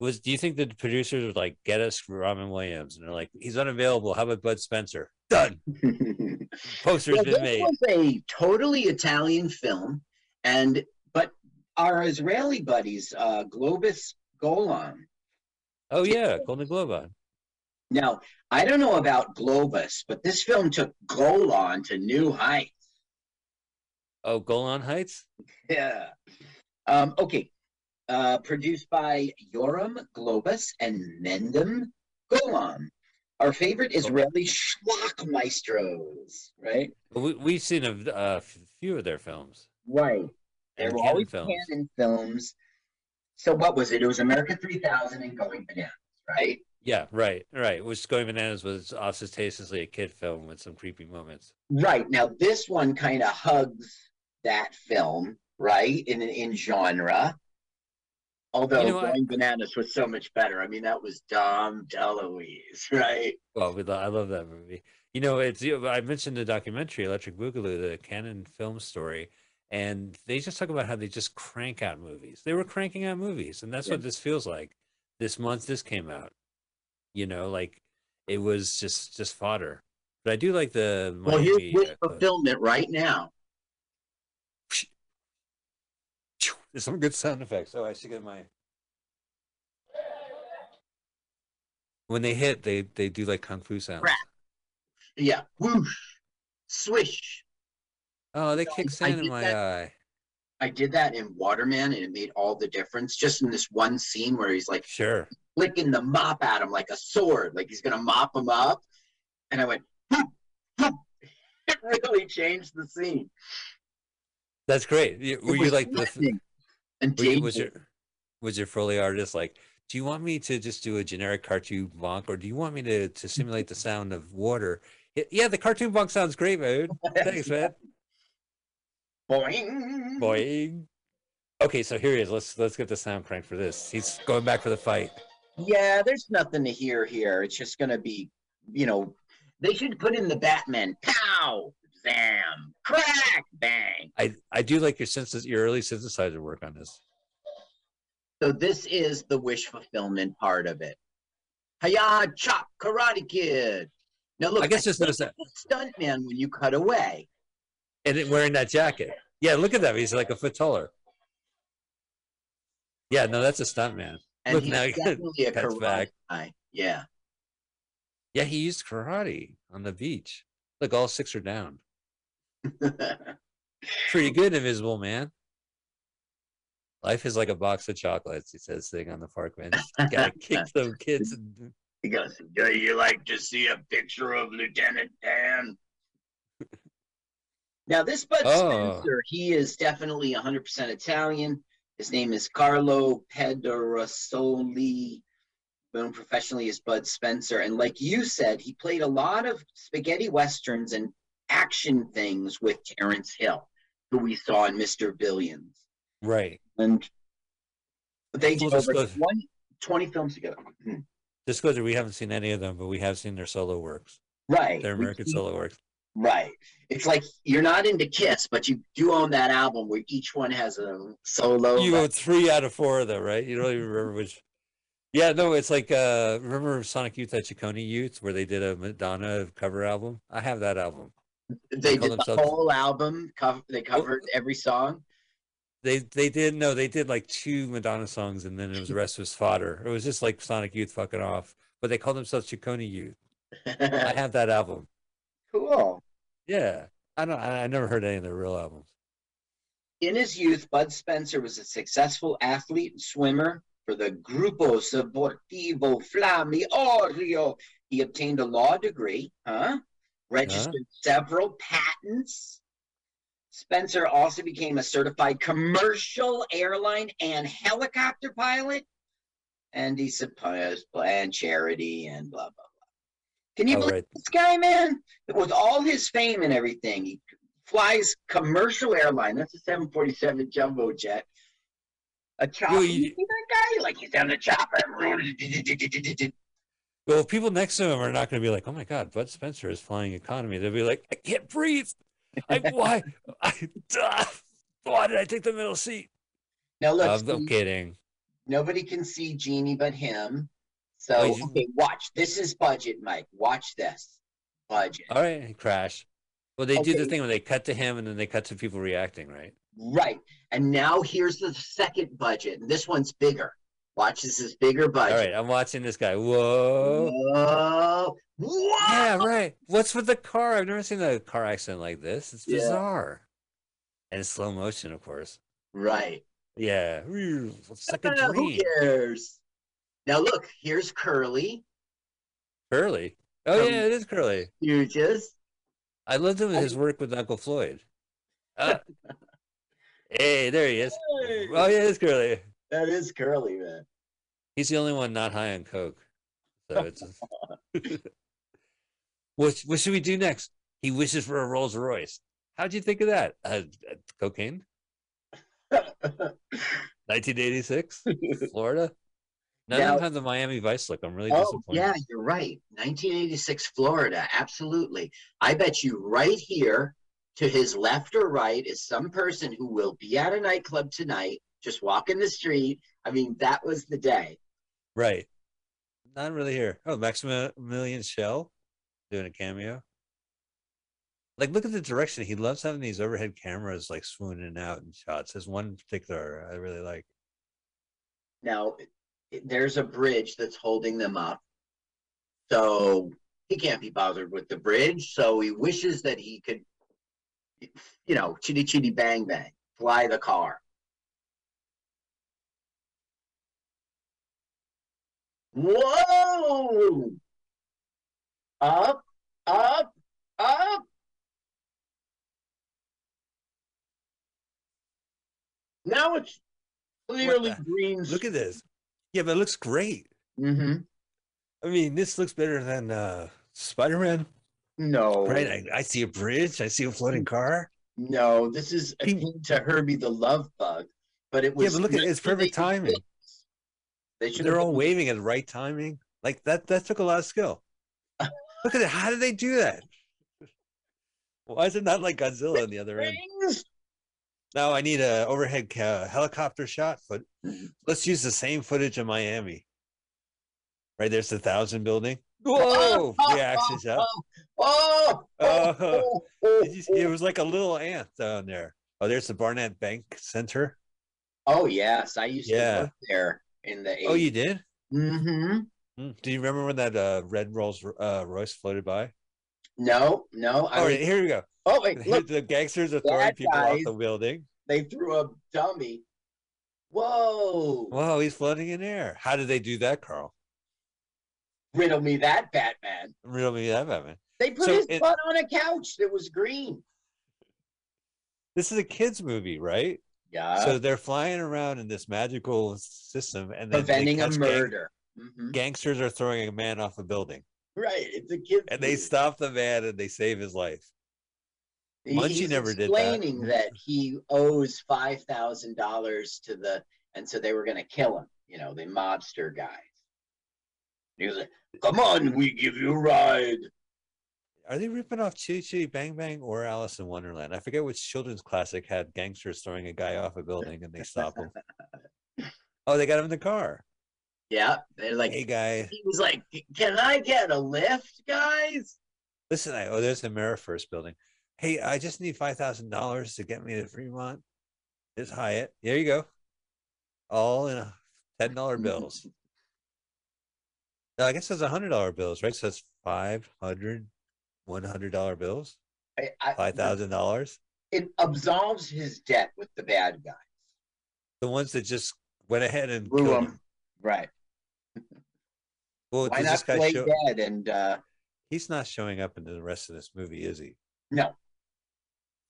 Was do you think the producers would like get us Robin Williams and they're like, he's unavailable. How about Bud Spencer? Done. Poster's Well, been this made. was a totally Italian film, and our Israeli buddies, uh, Globus Golan. Oh yeah, Golden Globe on. Now, I don't know about Globus, but this film took Golan to new heights. Oh, Golan Heights. Yeah. Um, okay. Uh, produced by Yoram Globus and Menahem Golan. Our favorite Israeli schlock maestros, right? Well, We, we've seen a, a few of their films. Right. They were Cannon always films. Cannon films. So what was it? It was America 3000 and Going Bananas, right? Yeah, right, right. Which Going Bananas was ostentatiously a kid film with some creepy moments. Right. Now this one kind of hugs that film, right? In in genre. Although You know, Going Bananas was so much better. I mean, that was Dom DeLuise, right? Well, we, lo- I love that movie. You know, it's you know, I mentioned the documentary Electric Boogaloo, the Cannon film story, and they just talk about how they just crank out movies. They were cranking out movies, and that's what this feels like. This month, this came out. You know, like it was just just fodder. But I do like the Well, here's wish fulfillment right now. There's some good sound effects. Oh, I should get my. When they hit, they they do like kung fu sounds. Yeah. Whoosh. Swish. Oh, they So kick I- I sand in did my that- eye. I did that in Waterman, and it made all the difference. Just in this one scene where he's like Sure. flicking the mop at him like a sword, like he's gonna mop him up. And I went, "Hup, hup." it really changed the scene. That's great. You- It Were you was like the? threatening and Were you, was dangerous. your was your foley artist like? Do you want me to just do a generic cartoon bonk, or do you want me to to simulate the sound of water? Y- Yeah, the cartoon bonk sounds great, man. Thanks, man. Boing. Boing. Okay, so here he is. Let's let's get the sound crank for this. He's going back for the fight. Yeah, there's nothing to hear here. It's just gonna be, you know, They should put in the Batman. Pow, zam, crack, bang. I I do like your synthesis, your early synthesizer work on this. So this is the wish fulfillment part of it. Hiya, chop, Karate Kid. Now look, I guess just notice that, stunt man when you cut away. And wearing that jacket. Yeah, look at that. He's like a foot taller. Yeah, no, that's a stunt man. And look he's now, he definitely a karate back. guy. Yeah. Yeah, he used karate on the beach. Look, all six are down. Pretty good, Invisible Man. Life is like a box of chocolates, he says, sitting on the park bench. Gotta kick some kids. He goes, Do you like to see a picture of Lieutenant Dan? Now, this Bud Oh. Spencer, he is definitely 100% Italian. His name is Carlo Pedersoli, known professionally as Bud Spencer. And like you said, he played a lot of spaghetti westerns and action things with Terence Hill, who we saw in Mr. Billions. Right. And they did Well, over goes- 20, 20 films together. Hmm. Disclosure, we haven't seen any of them, but we have seen their solo works. Right. Their American see- solo works. Right. It's like you're not into Kiss, but you do own that album where each one has a solo. You go three out of four of them, right? You don't even remember which. Yeah, no, it's like uh remember Sonic Youth at Ciccone Youth where they did a Madonna cover album? I have that album. they call did the themselves- whole album. Cover, they covered every song. They they did no, they did like two Madonna songs and then it was the rest was fodder. It was just like Sonic Youth fucking off. But they called themselves Ciccone Youth. I have that album. Cool. Yeah. I don't I, I never heard any of their real albums. In his youth, Bud Spencer was a successful athlete and swimmer for the Grupo Sportivo Flammi Orio. He obtained a law degree, huh? Registered several patents. Spencer also became a certified commercial airline and helicopter pilot. And he supposed and charity and blah blah. Can you Oh, believe right. this guy, man? With all his fame and everything, he flies commercial airline. That's a 747 jumbo jet. A chopper. Yo, you, you- see that guy? Like he's on the chopper. Well, people next to him are not going to be like, "Oh my God, Bud Spencer is flying economy." They'll be like, "I can't breathe. I why? I, ah, why did I take the middle seat?" Now look, I'm, I'm kidding. nobody can see Genie but him. So okay, watch. This is budget, Mike. Watch this. Budget. All right, crash. Well, they do the thing where they cut to him and then they cut to people reacting, right? Right. And now here's the second budget. And this one's bigger. Watch, this is bigger budget. All right, I'm watching this guy. Whoa. Whoa. Whoa. Yeah, right. What's with the car? I've never seen a car accident like this. It's Yeah. bizarre. And slow motion, of course. Right. Yeah. It's like a Uh, who cares? Now look, here's Curly. Curly. Oh, yeah, it is Curly. Just I loved him his work with Uncle Floyd. Ah. hey, there he is. Oh, yeah, it's Curly. that is Curly, man. He's the only one not high on coke. So it's. what What should we do next? He wishes for a Rolls Royce. How'd you think of that? Uh, uh, cocaine. 1986, Florida. None Now- of them have the Miami Vice look. I'm really Oh, disappointed. yeah, you're right. 1986 Florida. Absolutely. I bet you right here to his left or right is some person who will be at a nightclub tonight, just walking the street. I mean, that was the day. Right. Not really here. Oh, Maximilian Schell doing a cameo. Like, look at the direction. He loves having these overhead cameras like swooning out in shots. There's one particular I really like. Now, there's a bridge that's holding them up. So he can't be bothered with the bridge. So he wishes that he could, you know, chitty chitty bang bang, fly the car. Whoa! Up, up, up. Now it's clearly green. Look at this. Yeah, but it looks great. hmm I mean, this looks better than uh Spider Man. No. Right? I, I see a bridge. I see a floating car. No, this is akin to Herbie the Love Bug, but it was. Yeah, but look at it's perfect timing. They should They're all waving at the right timing. Like that. That took a lot of skill. Look at it. How did they do that? Why is it not like Godzilla on the other end? Now I need a overhead ca- helicopter shot, but let's use the same footage of Miami. Right there's the thousand building. Whoa! The axis up. Oh, Oh, you? It was like a little ant down there. Oh, there's the Barnett Bank Center. Oh yes, I used Yeah. to work there in the. 80s. Oh, you did? Mm-hmm. Mm. Do you remember when that uh, red Rolls uh, Royce floated by? No, no. I All right, here we go. Oh wait, look, the gangsters are throwing people off guys. the building. they threw a dummy. Whoa! Whoa, he's floating in air. How did they do that, Carl? Riddle me that, Batman. Riddle me that, Batman. They put So his it- butt on a couch that was green. This is a kids movie, right? Yeah. So they're flying around in this magical system, and then preventing a catch gang- murder. Mhm. gangsters are throwing a man off a building, Right, it's a kid. and they stop the man and they save his life. Munchie he's never did that. explaining that. he owes five thousand dollars to the, and so they were going to kill him. You know, the mobster guys. He was like, "Come on, we give you a ride." Are they ripping off Chitty Chitty Bang Bang or Alice in Wonderland? I forget which children's classic had gangsters throwing a guy off a building and they stop him. Oh, they got him in the car. Yeah, they're like, Hey, guy. he was like, "Can I get a lift, guys?" Listen, I, oh, there's the First building. Hey, I just need five thousand dollars to get me to Fremont. There's Hyatt. There you go. All in a ten dollar bills. No, I guess it's a hundred dollar bills, right? So that's five hundred, one hundred dollar bills. I, I, Five thousand dollars. It absolves his debt with the bad guys. The ones that just went ahead and Blew him. him. Right. Well, Why not play show? dead and uh, He's not showing up in the rest of this movie, is he? no?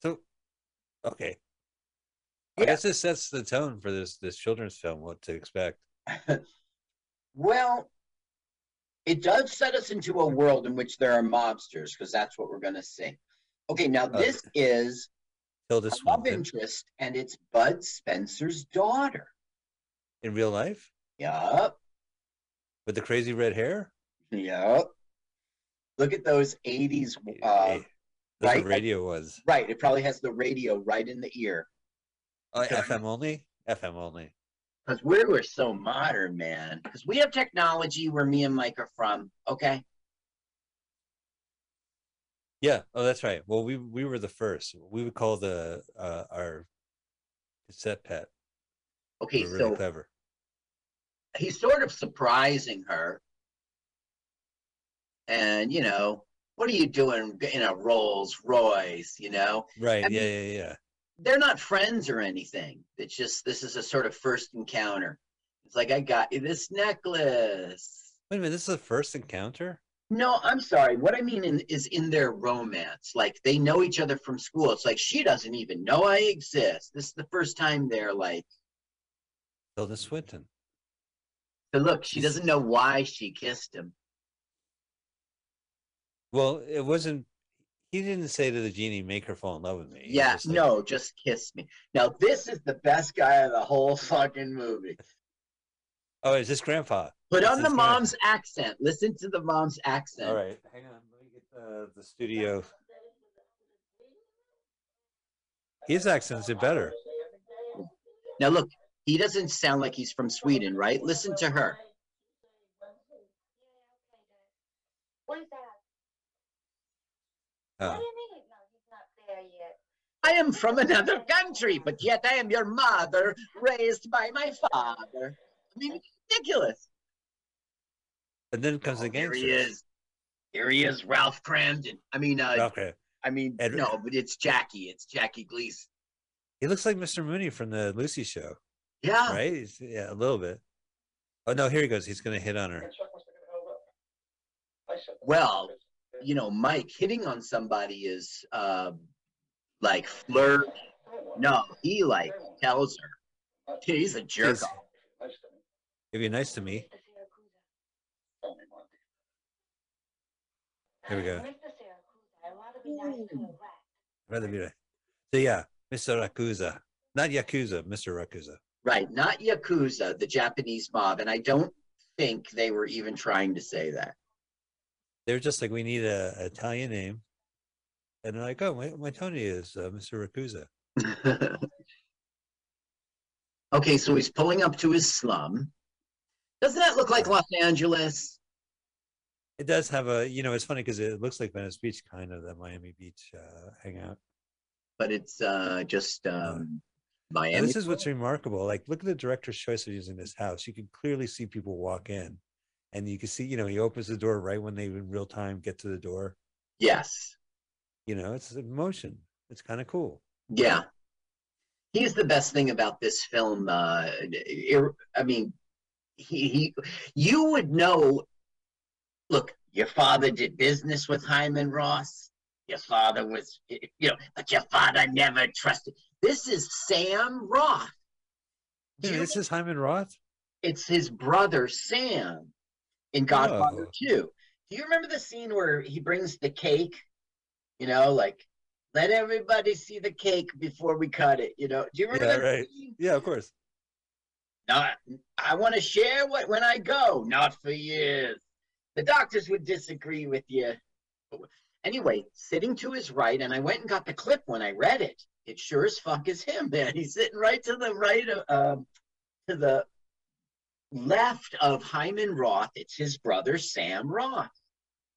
So, okay. I guess this sets the tone for this this children's film. What to expect? Well, it does set us into a world in which there are mobsters because that's what we're going to see. Okay, now Uh, this is Tilda a love interest, and it's Bud Spencer's daughter. in real life Yup, with the crazy red hair. yup. Look at those '80s. Uh, that's right, what radio was. right. It probably has the radio right in the ear Oh, FM only. FM only. because we were so modern, man. Because we have technology where me and Mike are from. Okay, Yeah. Oh, that's right. Well, we we were the first. We would call the uh, our cassette pet. okay. We were really So clever. He's sort of surprising her. And, you know, what are you doing in a Rolls Royce? You know, Right. I yeah. mean- Yeah. Yeah. they're not friends or anything. It's just this is a sort of first encounter. It's like, I got you this necklace. Wait a minute. This is the first encounter. No, I'm sorry. What I mean in, is in their romance. Like they know each other from school. It's like she doesn't even know I exist. This is the first time they're like, Tilda Swinton. So look, she doesn't know why she kissed him. Well, it wasn't. He didn't say to the genie, "Make her fall in love with me." He Yeah, just like, no, just kiss me. Now this is the best guy of the whole fucking movie. Oh, is this Grandpa? Put This on the Gran- mom's accent. Listen to the mom's accent. All right, hang on. Let me get the, the studio. His accent accent's better. Now look, he doesn't sound like he's from Sweden, right? Listen to her. Oh. I am from another country, but yet I am your mother, raised by my father. I mean, it's ridiculous. And then comes the Oh, Here he is. Here he is, Ralph Kramden. I mean, uh, Okay. I mean, Ed- no, but it's Jackie. It's Jackie Gleason. He looks like Mr. Mooney from the Lucy show, Yeah. right? He's- yeah, a little bit. Oh no, here he goes. He's gonna hit on her. Well, you know, Mike hitting on somebody is uh, like flirt. No, he like tells her. He's a jerk. Yes. If you're nice to me. Here we go. Rather be like- So yeah, Mr. Rakuza, not Yakuza, Mr. Rakuza. Right, not Yakuza, the Japanese mob. And I don't think they were even trying to say that. They're just like, we need a, a Italian name, and they're like, oh, my, my Tony is uh, Mr. Rakuza. Okay, so he's pulling up to his slum. Doesn't that look like Los Angeles? It does have a, you know, it's funny because it looks like Venice Beach, kind of the Miami Beach uh, hangout. But it's uh, just um, And this is what's remarkable. Like, look at the director's choice of using this house. You can clearly see people walk in, and you can see, you know, he opens the door right when they in real time get to the door. Yes. You know, it's motion. It's kind of cool. Yeah. He's the best thing about this film. Uh, I mean, he, he, you would know. Look, your father did business with Hyman Ross. Your father was, you know, but your father never trusted. This is Sam Roth. Yeah, this is Hyman Roth. It's his brother Sam in Godfather Oh. 2. Do you remember the scene where he brings the cake? You know, like let everybody see the cake before we cut it. You know, do you remember Yeah, that right. scene? Yeah, of course. Not, I want to share what when I go. Not for years. The doctors would disagree with you. Anyway, sitting to his right, and I went and got the clip when I read it. It sure as fuck is him, man. He's sitting right to the right of, um, to the left of Hyman Roth. It's his brother Sam Roth.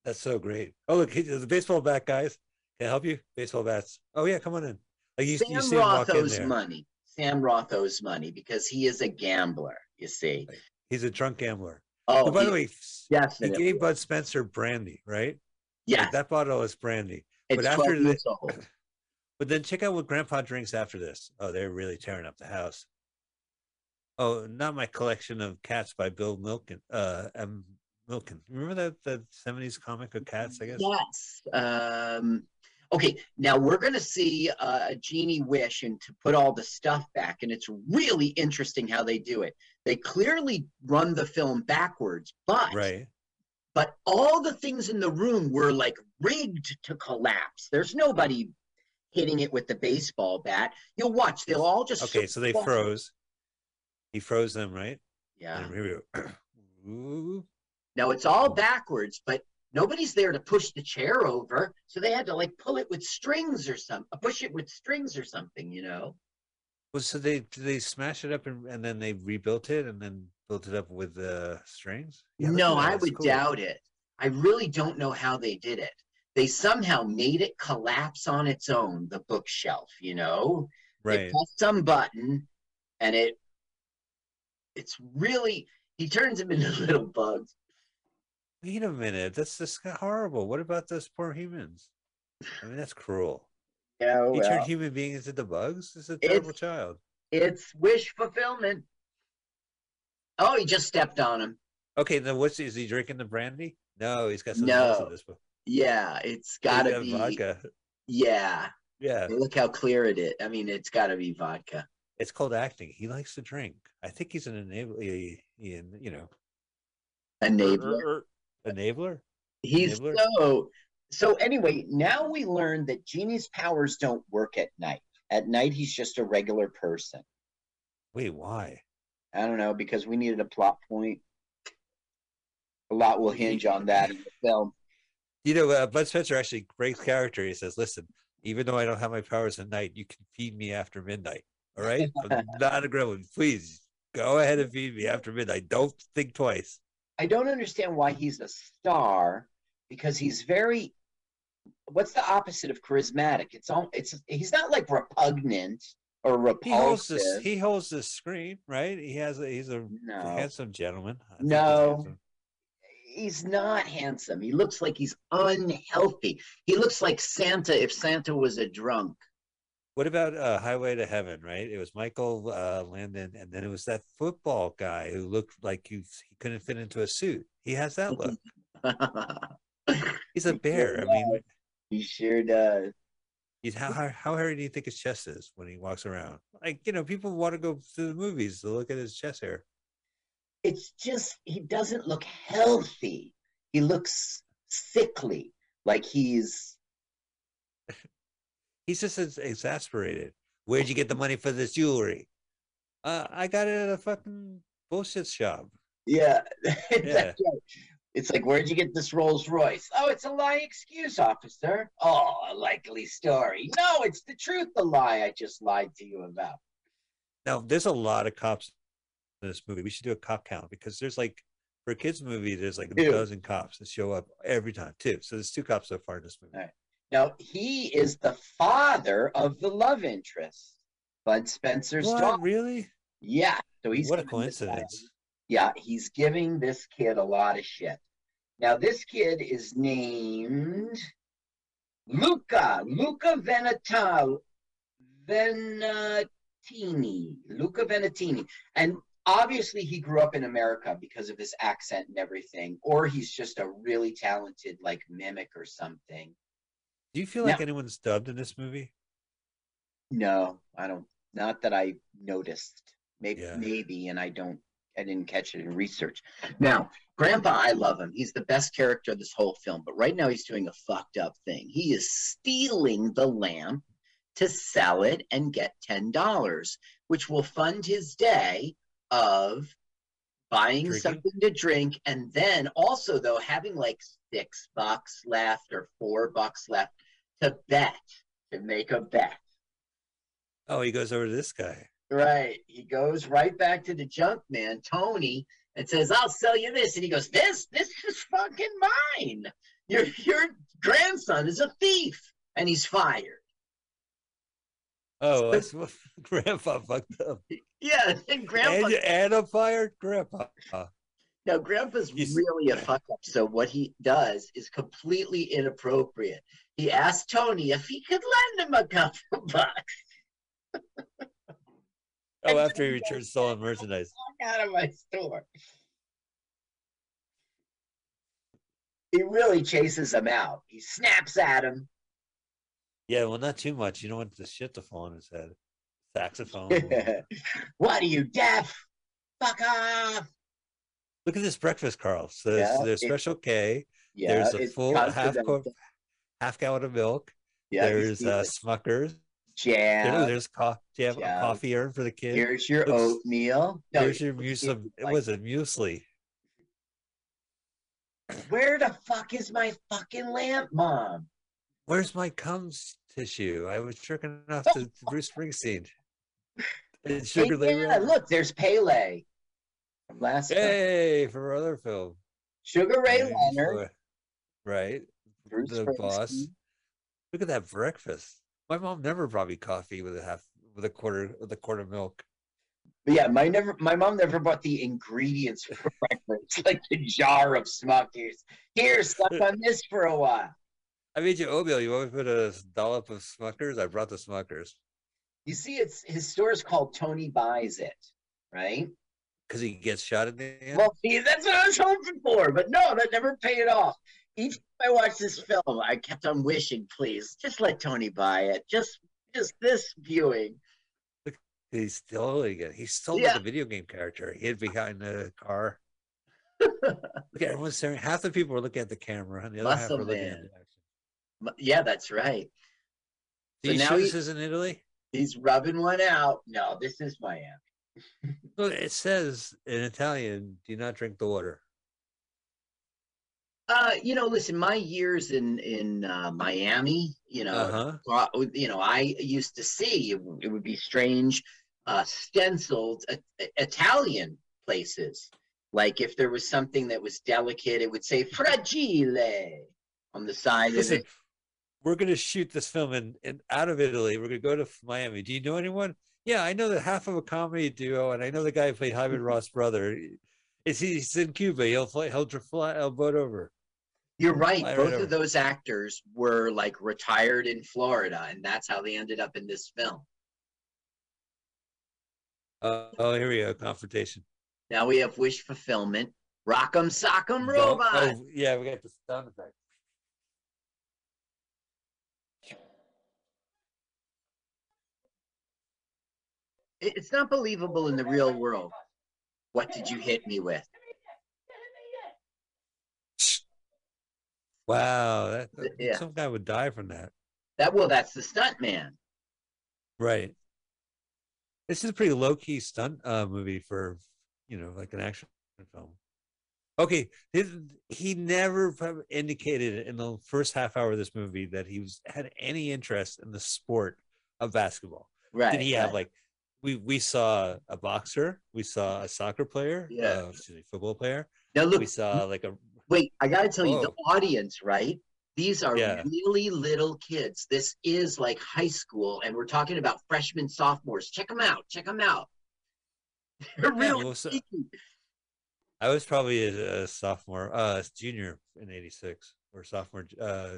That's so great. Oh, look, he, the baseball bat guys. Can I help you? Baseball bats. Oh yeah, come on in. Like you, you Sam see him walk Roth owes there. money. Sam Roth owes money because he is a gambler. You see. He's a drunk gambler. Oh, by he- the way, yes, he gave Bud Spencer brandy, right? Yeah. that bottle is brandy. It's but 12 after years the, old. but then check out what Grandpa drinks after this. Oh, they're really tearing up the house. Oh, not my collection of cats by Bill Milken. Uh, M. Milken. Remember that that seventies comic of cats? I guess. Yes. Um, okay, now we're going to see uh, a genie wish and to put all the stuff back, and it's really interesting how they do it. They clearly run the film backwards, but Right. But all the things in the room were like rigged to collapse. There's nobody hitting it with the baseball bat. You'll watch; they'll all just Okay, so they fall. froze. He froze them, right? Yeah. We. Now it's all backwards, but nobody's there to push the chair over, so they had to like pull it with strings or some, push it with strings or something, you know. Well, so they did they smash it up and, and then they rebuilt it and then built it up with uh, strings? Yeah, no, at I would cool. doubt it. I really don't know how they did it. They somehow made it collapse on its own, the bookshelf, you know? right. They Right. pressed some button and it it's really he turns them into little bugs. Wait a minute, that's just horrible. What about those poor humans? I mean, that's cruel. Oh, yeah, He turned human beings into the bugs. This is a terrible child. it's wish fulfillment. Oh, he just stepped on him. Okay, then what's is he drinking the brandy? No, he's got something else No. in this book. Yeah, it's gotta got be vodka. Yeah. Yeah, Look how clear it is. I mean, it's gotta be vodka. it's called acting. He likes to drink. I think he's an enabler. You know, Enabler. Er, er, er, enabler. He's Enabler? so so anyway, now we learn that Genie's powers don't work at night. At night he's just a regular person. Wait, why? I don't know, because we needed a plot point. A lot will hinge on that in the film. You know, uh, Bud Spencer actually breaks character. He says, "Listen, even though I don't have my powers at night, you can feed me after midnight. All right, I'm not a gremlin. Please go ahead and feed me after midnight. Don't think twice." I don't understand why he's a star because he's very what's the opposite of charismatic? It's all it's he's not like repugnant or He holds repulsive. this. He holds this screen, right? He has a. He's a No. handsome gentleman. He's No. handsome. he's not handsome. He looks like he's unhealthy. He looks like Santa if Santa was a drunk. What about uh, Highway to Heaven? Right? It was Michael uh, Landon, and then it was that football guy who looked like he, he couldn't fit into a suit. He has that look. He's a bear. I mean, he sure does. He's how how how hairy do you think his chest is when he walks around? Like you know, people want to go to the movies to look at his chest hair. It's just he doesn't look healthy. He looks sickly, like he's He's just ex- exasperated. Where'd you get the money for this jewelry? Uh, I got it at a fucking bullshit shop. yeah. Yeah. Right. It's like, where'd you get this Rolls Royce? Oh, it's a lie excuse, officer. Oh, a likely story. No, it's the truth, the lie I just lied to you about. Now, there's a lot of cops in this movie. We should do a cop count because there's like for a kids movie, there's like a dozen cops that show up every time too. So there's two cops so far in this movie. All right. Now, he is the father of the love interest, Bud Spencer's What? daughter. Really? Yeah. So he's What a coincidence. Yeah, he's giving this kid a lot of shit. Now, this kid is named Luca, Luca Venetal, Venatini, Luca Venatini. And obviously, he grew up in America because of his accent and everything, or he's just a really talented, like, mimic or something. Do you feel like Now- anyone's dubbed in this movie? No, I don't. Not that I noticed. Maybe, Yeah. maybe, and I don't. I didn't catch it in research. Now, Grandpa, I love him. He's the best character of this whole film. But right now, he's doing a fucked up thing. He is stealing the lamp to sell it and get ten dollars, which will fund his day of buying Drinking? something to drink, and then also though having like six bucks left or four bucks left to bet to make a bet. Oh, he goes over to this guy. Right. He goes right back to the junk man, Tony, and says, I'll sell you this. And he goes, This, this is fucking mine. Your your grandson is a thief. And he's fired. Oh, that's what Grandpa fucked up. Yeah, and grandpa And, and a fired Grandpa. now grandpa's really a fuck up. So what he does is completely inappropriate. He asked Tony if he could lend him a couple bucks. Oh, after he returns stolen merchandise. Out of my store. He really chases him out. He snaps at him. Yeah, well, not too much. You don't want the shit to fall on his head. Saxophone. what are you deaf? Fuck off! Look at this breakfast, Carl. So there's, Yeah, there's Special K. Yeah, there's a full half continental. cup, half gallon of milk. Yeah, there's uh. Smuckers. Jam. There- there's co- jam, Jam. coffee urn for the kids? Here's your oatmeal. No, Here's your it's muesli. It was a muesli. Where the fuck is my fucking lamp, mom? Where's my Combs tissue? I was jerking off to Bruce Springsteen. And Hey, Sugar Ray yeah, Ray. look, there's Pele from last film. Hey, from our other film. Sugar Ray Right, Leonard. Right. Bruce the boss. Look at that breakfast. My mom never brought me coffee with a half with a quarter with a quart of milk. But yeah, my never, my mom never bought the ingredients for breakfast, like the jar of Smuckers. Here, suck on this for a while. I made you oatmeal. You want me to put a dollop of Smuckers? I brought the Smuckers You see, it's his store is called Tony Buys It, right? because he gets shot at the end. Well, see, that's what I was hoping for, but no, that never paid off. Each time I watched this film, I kept on wishing, please, just let Tony buy it. Just, just this viewing. He's stealing it. Uh, he stole Yeah. like a video game character. He hid behind the car. Look, at everyone's staring. Half the people are looking at the camera, and the other half Muscle are looking Man. at the action. Yeah, that's right. So you now he- this is in Italy? He's rubbing one out. No, this is Miami. Look, it says in Italian, "Do not drink the water." Uh, you know, listen, my years in in uh, Miami, you know, Uh-huh. uh, you know, I used to see it, it would be strange, uh, stenciled uh, Italian places. Like if there was something that was delicate, it would say "fragile" on the side Listen, of it. we're going to shoot this film in, in out of Italy. We're going to go to Miami. Do you know anyone? Yeah, I know the half of a comedy duo, and I know the guy who played Hyman Ross' brother. Is he- he's in Cuba? He'll fly. He'll fly. He'll boat over. You're right. Fly right Both over. of those actors were like retired in Florida, and that's how they ended up in this film. Uh, oh, here we go. Confrontation. Now we have wish fulfillment. Rock'em sock'em Don't- robot. Oh, yeah, we got the sound effect. It's not believable in the real world. What did you hit me with? Wow, that, Yeah. some guy would die from that. That well, that's the stunt man. Right. This is a pretty low key stunt uh, movie for you know like an action film. Okay, he, he never indicated in the first half hour of this movie that he was had any interest in the sport of basketball. Right, Did he have right. like we we saw a boxer, we saw a soccer player, Yeah. uh, excuse me, football player. Now look, we saw like a Wait, I gotta tell you, the audience, right? These are Yeah. really little kids. This is like high school, and we're talking about freshmen, sophomores. Check them out. Check them out. They're Yeah, really well, so-. I was probably a, a sophomore, uh, junior in '86 or sophomore, uh,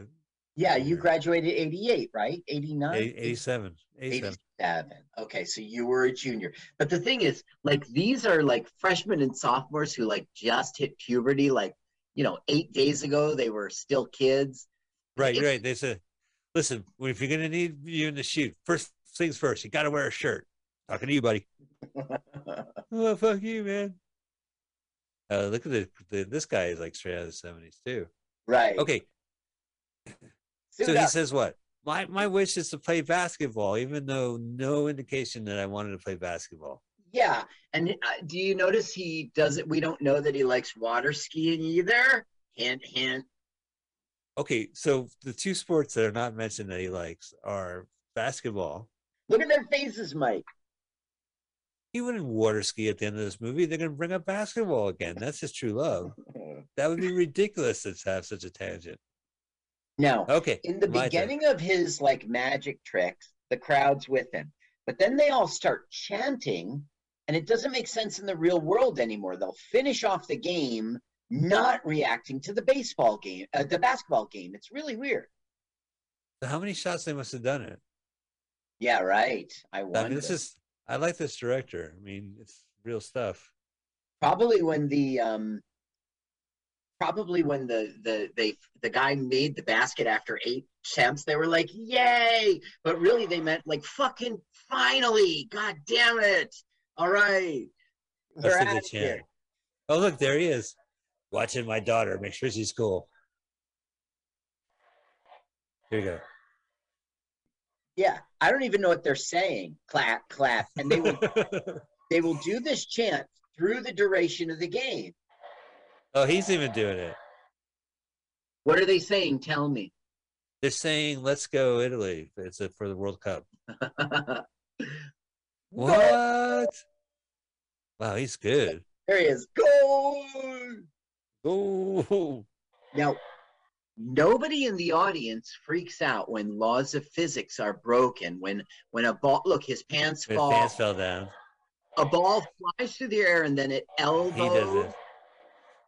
Yeah, you graduated 88, right? 89? 87, 87. 87. Okay, so you were a junior. But the thing is, like, these are like freshmen and sophomores who like just hit puberty. Like, you know, eight days ago, they were still kids. Right, right. They said, listen, if you're gonna need you in the shoot, first things first, you gotta wear a shirt. Talking to you, buddy. oh, fuck you, man. Uh, look at the, the this guy is like straight out of the seventies too. Right. Okay. Suit so he says what? My my wish is to play basketball, even though no indication that I wanted to play basketball. Yeah, and uh, do you notice he doesn't? We don't know that he likes water skiing either. Hint, hint. Okay, so the two sports that are not mentioned that he likes are basketball. Look at their faces, Mike. He wouldn't water ski at the end of this movie. They're gonna bring up basketball again. That's his true love. That would be ridiculous to have such a tangent. Now, Okay, in the my turn. beginning of his like magic tricks, the crowd's with him, but then they all start chanting, and it doesn't make sense in the real world anymore. They'll finish off the game not reacting to the baseball game, uh, the basketball game. It's really weird. So how many shots they must have done it? Yeah, right. I I wonder. mean, this is I like this director. I mean, it's real stuff. probably when the um probably when the the they the guy made the basket after eight attempts they were like yay but really they meant like fucking finally god damn it all right That's a good chant. Oh, look, there he is, watching my daughter. Make sure she's cool. Here you go. yeah i don't even know what they're saying clap clap and they will they will do this chant through the duration of the game Oh, he's even doing it. what are they saying tell me They're saying, "Let's go, Italy." It's a, for the World Cup. What? Wow, he's good. there he is Go. Oh, Now, nobody in the audience freaks out when laws of physics are broken. When when a ball look, his pants his fall, pants fell down. a ball flies through the air, and then it elbows. He does elbows.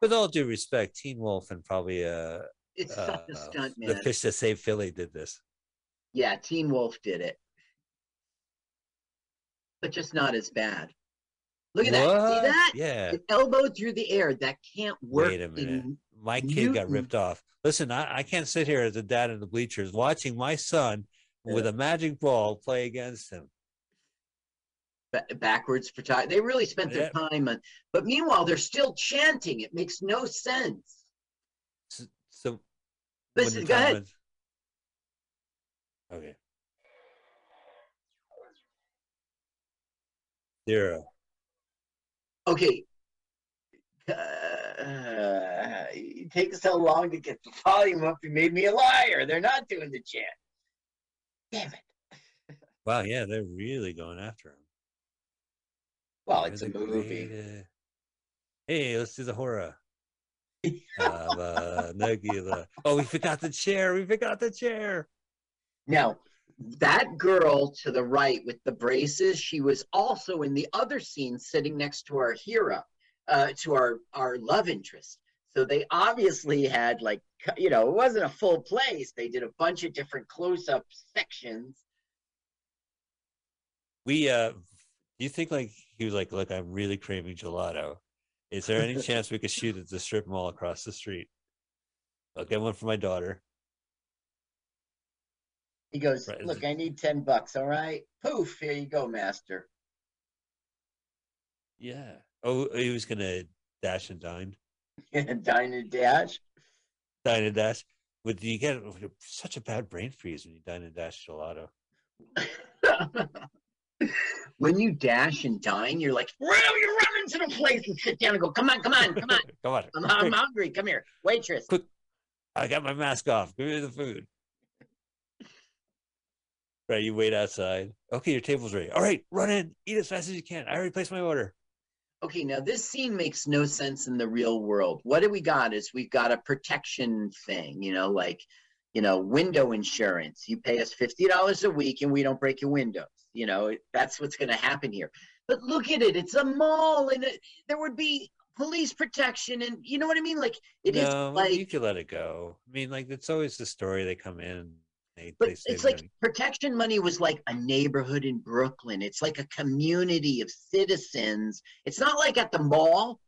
It. With all due respect, Teen Wolf and probably uh, It's uh, such a stunt, the man. fish that saved Philly did this. Yeah, Teen Wolf did it, but just not as bad. Look at that! See that? Yeah. It elbowed through the air. That can't work. Wait a minute. in- My kid got ripped off. Listen, I, I can't sit here as a dad in the bleachers watching my son with a magic ball play against him. Ba- backwards for time. They really spent their time on. But meanwhile, they're still chanting. It makes no sense. So, so Listen, go ahead. Okay. Zero. Okay. Uh, it takes so long to get the volume up. You made me a liar. They're not doing the chant. Damn it. Wow, yeah, they're really going after him. Well, it's a movie. great, Hey, let's do the horror. uh. Oh, we forgot the chair. We forgot the chair. Now, that girl to the right with the braces, she was also in the other scene sitting next to our hero, uh, to our, our love interest. So they obviously had like, you know, it wasn't a full place. They did a bunch of different close-up sections. We uh you think like he was like, look, I'm really craving gelato. Is there any chance we could shoot at the strip mall across the street? I'll get one for my daughter. He goes, Right, look, I need 10 bucks. All right. Poof. Here you go, master. Yeah. Oh, he was gonna dash and dine. Dine and dash. Dine and dash. But you get oh, such a bad brain freeze when you dine and dash gelato. When you dash and dine, you're like, run, you run into the place and sit down and go, come on, come on, come on. Come on. I'm, I'm hungry. Come here, waitress. quick. I got my mask off. Give me the food. Right, you wait outside. Okay, your table's ready. All right, run in. Eat as fast as you can. I already placed my order. Okay, now this scene makes no sense in the real world. What do we got is we've got a protection thing, you know, like, you know, window insurance. You pay us $50 a week and we don't break your windows. You know, that's what's going to happen here. But look at it. It's a mall and it, there would be police protection and you know what I mean? Like it is no, like you can let it go. I mean, like it's always the story. They come in. They, But they it's like protection money was like a neighborhood in Brooklyn. It's like a community of citizens. It's not like at the mall,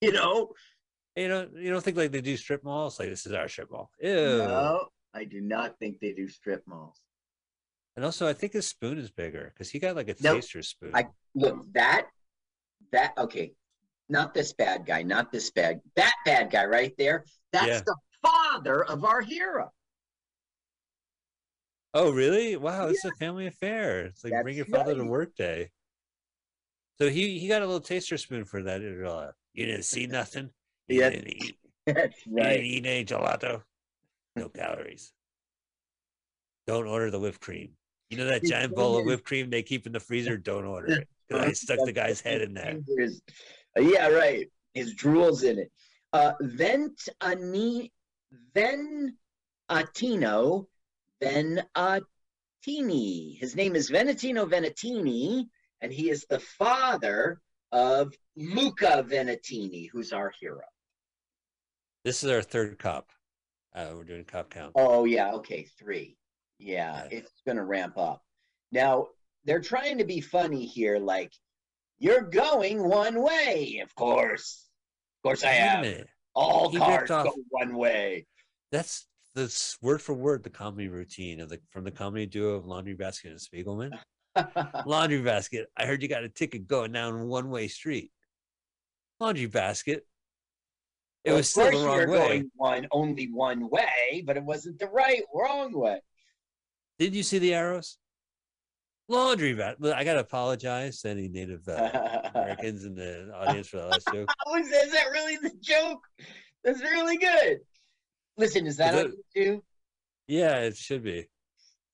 you know. you know, you don't think like they do strip malls. Like this is our strip mall. Ew. No, I do not think they do strip malls. And also, I think his spoon is bigger because he got like a Nope. taster spoon. I look that that okay, not this bad guy, not this bad that bad guy right there. That's Yeah. the father of our hero. Oh, really? Wow, it's a family affair. It's like bring your That's father to work day. So he he got a little taster spoon for that. You didn't see nothing. You Yeah. didn't eat. That's You right. didn't eat any gelato. No calories. Don't order the whipped cream. You know that giant bowl of whipped cream they keep in the freezer? Don't order it. I stuck the guy's head in there. Uh, yeah, right. His drool's in it. Uh, Vent Ani Ven Atino Venatini. His name is Venantino Venantini, and he is the father of Luca Venantini, who's our hero. This is our third cop. Uh, we're doing cop count. Oh yeah, okay, three. Yeah, it's gonna ramp up. Now they're trying to be funny here, like you're going one way, of course. Of course I am. All He cars go one way. That's this word for word the comedy routine of the from the comedy duo of Laundry Basket and Spiegelman. Laundry Basket, I heard you got a ticket going down one way street. Laundry Basket, it Well, was still the wrong way. going one only one way, but it wasn't the right wrong way. Did you see the arrows? Laundry Basket. I gotta apologize to any Native uh, Americans in the audience for the last joke. Is, that really the joke? That's really good. Listen, is that Is on? Yeah, it should be.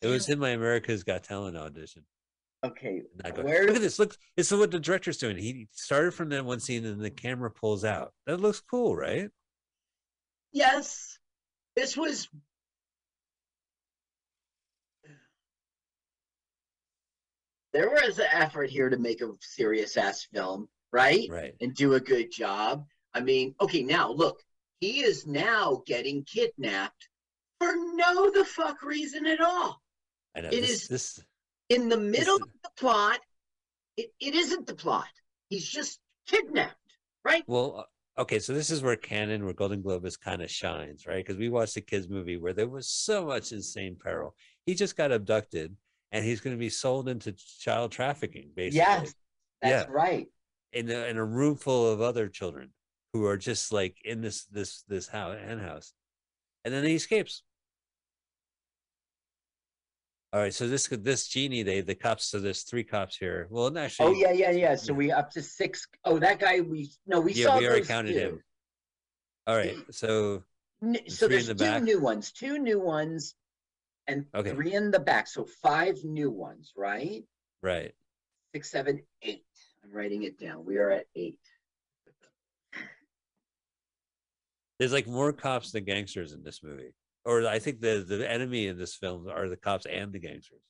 It was in my America's Got Talent audition. Okay, And go, where look at this. Look, this is what the director's doing. He started from that one scene, and the camera pulls out. That looks cool, right? Yes, this was. There was an effort here to make a serious ass film, right? Right. And do a good job. I mean, okay, now look, he is now getting kidnapped for no the fuck reason at all. I know It this, is- this In the middle of the plot, it, it isn't the plot. He's just kidnapped, right? Well, uh, okay, so this is where Cannon, where Golan-Globus kind of shines, right? Because we watched a kids movie where there was so much insane peril. He just got abducted, and he's going to be sold into child trafficking, basically. Yes, that's Yeah. right. In a, in a room full of other children who are just like in this this this house hen house, and then he escapes. All right, so this this genie, they the cops. So there's three cops here. Well, actually, Oh yeah, yeah, yeah. So we up to six oh that guy we no we yeah, saw we already counted two. him. All right, so So there's the two back. new ones, two new ones, and Okay. three in the back. So five new ones, right? right. Six, seven, eight. I'm writing it down. We are at eight. There's like more cops than gangsters in this movie. Or I think the the enemy in this film are the cops and the gangsters.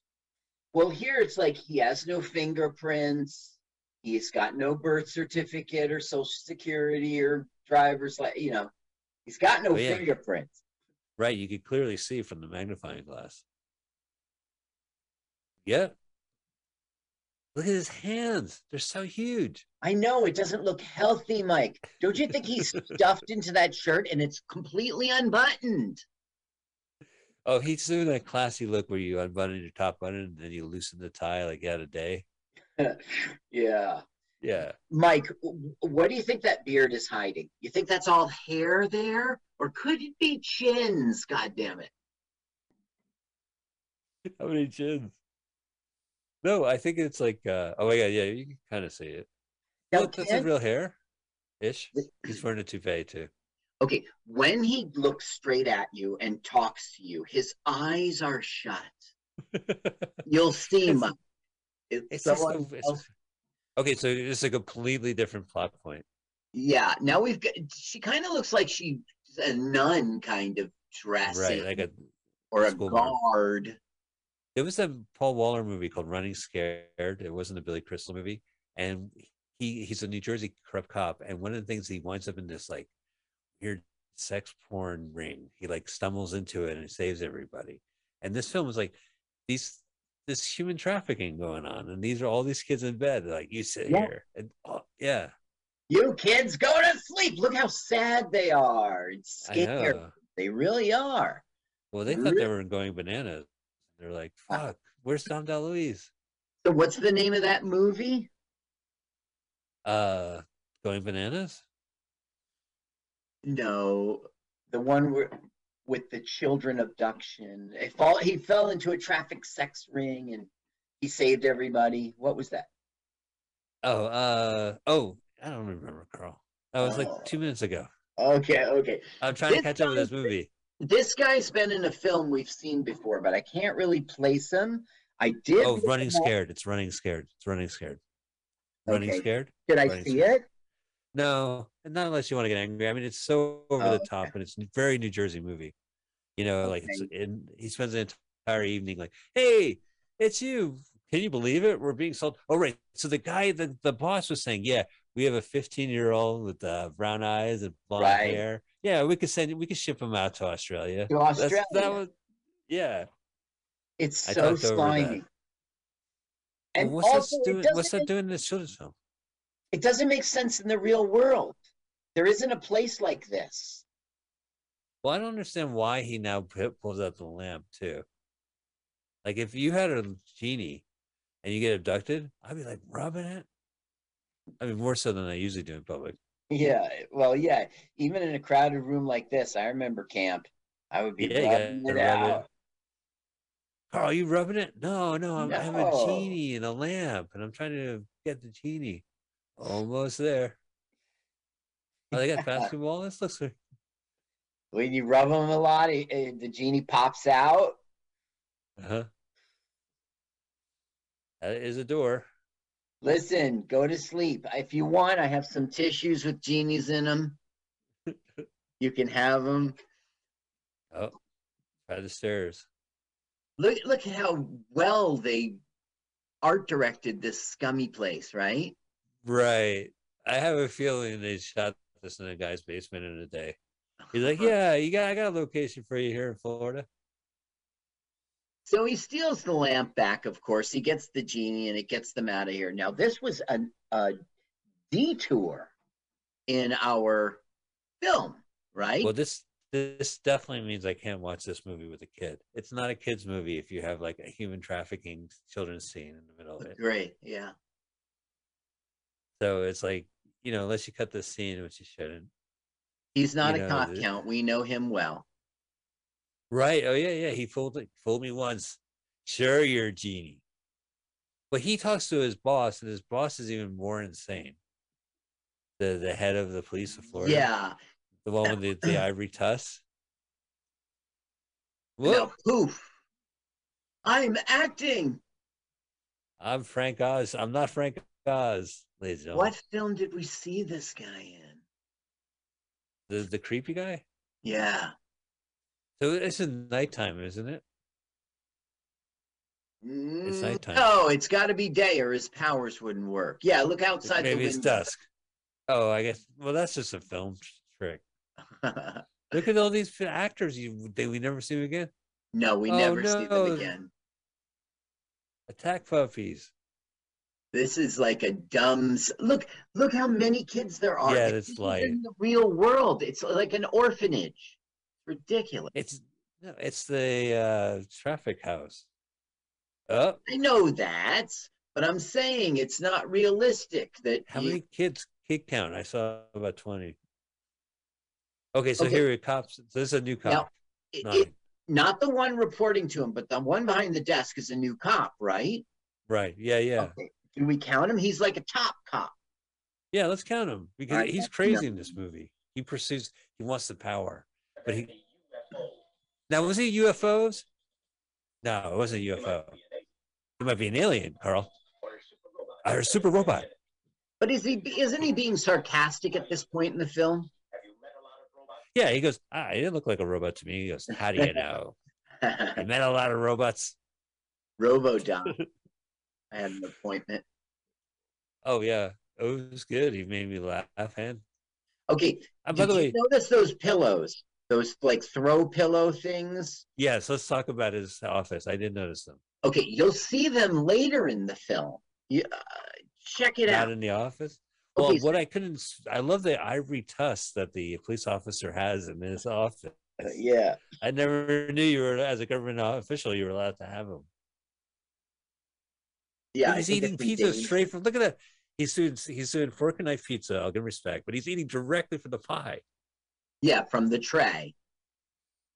Well, here it's like he has no fingerprints. He's got no birth certificate or social security or driver's like you know, he's got no Oh, yeah. fingerprints. Right, you could clearly see from the magnifying glass. Yeah. Look at his hands. They're so huge. I know it doesn't look healthy, Mike. Don't you think he's stuffed into that shirt and it's completely unbuttoned? Oh, he's doing that classy look where you unbutton your top button and then you loosen the tie like you had a day. yeah. Yeah. Mike, what do you think that beard is hiding? You think that's all hair there? Or could it be chins? God damn it. How many chins? No, I think it's like uh oh my god, yeah, you can kind of see it. Look, that's his real hair. Ish. He's wearing a toupee too. Okay, when he looks straight at you and talks to you, his eyes are shut. You'll see him. It's, It's so just a- un- it's- Okay, so it's a completely different plot point. yeah. Now we've got. She kind of looks like she's a nun kind of dress, Right, like a or a guard. There was a Paul Walker movie called Running Scared. It wasn't a Billy Crystal movie, and he he's a New Jersey corrupt cop. And one of the things he winds up in this like weird sex porn ring. He like stumbles into it and saves everybody. And this film is like these this human trafficking going on, and these are all these kids in bed. Like you sit Yeah. here, and oh, yeah, You kids go to sleep. Look how sad they are. It's scary. They really are. Well, they thought they were going bananas. They're like, "Fuck, where's Dom DeLuise?" So what's the name of that movie? Uh, going bananas. No, the one where, with the children abduction. He fall. He fell into a traffic sex ring and he saved everybody. What was that? Oh, uh, oh, I don't remember, Carl. That was like two minutes ago. Okay, okay. I'm trying to catch up with this movie. This guy's been in a film we've seen before, but I can't really place him. I did. Oh, running scared. It's running scared. It's running scared. Running Okay. scared. Did I Running see Scared. it? No, and not unless you want to get angry. I mean, it's so over Oh, the top, and it's a very New Jersey movie. You know, like it's, Okay. and he spends the entire evening like, "Hey, it's you. Can you believe it? We're being sold." Oh, right. So the guy, the the boss was saying, "Yeah, we have a 15 year old with uh, brown eyes and blonde Right. hair. Yeah, we could send, we could ship him out to Australia. To Australia. that was, yeah. It's I so talked over that. slimy. And what's also, that doing? What's that make- doing in this children's film? It doesn't make sense in the real world. There isn't a place like this. Well, I don't understand why he now pulls out the lamp too. Like, if you had a genie and you get abducted, I'd be like rubbing it. I mean, more so than I usually do in public. Yeah, well, yeah. Even in a crowded room like this, I remember camp. I would be Yeah, rubbing it rub it. out. Carl, you rubbing it? No, no, I'm, I have a genie and a lamp, and I'm trying to get the genie. Almost there. Oh, they got basketball. This looks like When you rub them a lot, it, it- the genie pops out. uh-huh. That is a door. Listen, go to sleep. If you want, I have some tissues with genies in them. You can have them. Oh, try the stairs. Look, look at how well they art directed this scummy place, right? Right. I have a feeling they shot this in a guy's basement in a day. He's like, "Yeah, you got I got a location for you here in Florida." So he steals the lamp back, of course. He gets the genie and it gets them out of here. Now, this was a, a detour in our film, right? Well, this this definitely means I can't watch this movie with a kid. It's not a kids movie if you have like a human trafficking children's scene in the middle of it. Great, yeah. So it's like, you know, unless you cut this scene, which you shouldn't. He's not a know, cop count. We know him well. Right. Oh yeah, yeah. He fooled fooled me once. Sure, you're a genie. But he talks to his boss, and his boss is even more insane. The the head of the police of Florida. Yeah. The one with the, the ivory tusk. Now, Whoop. poof. I'm acting. I'm Frank Oz. I'm not Frank Oz, ladies and gentlemen. What film did we see this guy in? The the creepy guy? Yeah. So it's in nighttime, isn't it? It's Mm, nighttime. No, it's got to be day or his powers wouldn't work. Yeah, look outside Maybe the it's dusk. Oh, I guess. Well, that's just a film trick. Look at all these actors. You they we never see them again. no, we Oh, never see them again. Attack puppies. This is like a dumb. Look, look how many kids there are. Yeah, it's Like, that's this is light. in the real world. It's like an orphanage. Ridiculous. It's no, it's the uh, traffic house. Oh, I know that, but I'm saying it's not realistic that how you- many kids kid count? I saw about twenty. Okay, so Okay. here are cops. So this is a new cop. Now, it- Not- it- not the one reporting to him, but the one behind the desk is a new cop, right? Right. Yeah. Yeah. Okay. Do we count him? He's like a top cop. Yeah. Let's count him because Alright, he's crazy in this movie. He pursues. He wants the power, but he. Now was he UFOs? No, it wasn't a UFO. It might be an alien, Carl. Or a super robot. But is he? Isn't he being sarcastic at this point in the film? Yeah, he goes, ah, he didn't look like a robot to me. He goes, how do you know? I met a lot of robots. Robodom. I had an appointment. Oh yeah, it was good. He made me laugh. And Okay. Uh, by did the you way- notice those pillows? Those like throw pillow things. yes, let's talk about his office. I did notice them. Okay, you'll see them later in the film. You, uh, check it Not out. Not in the office. Well, Okay, so- what I couldn't, I love the ivory tusk that the police officer has in his office. yeah. I never knew you were, as a government official, you were allowed to have them. Yeah, he's eating pizza straight from. Look at that. He's doing he's doing fork and knife pizza. I'll give him respect, but he's eating directly from the pie. Yeah, from the tray.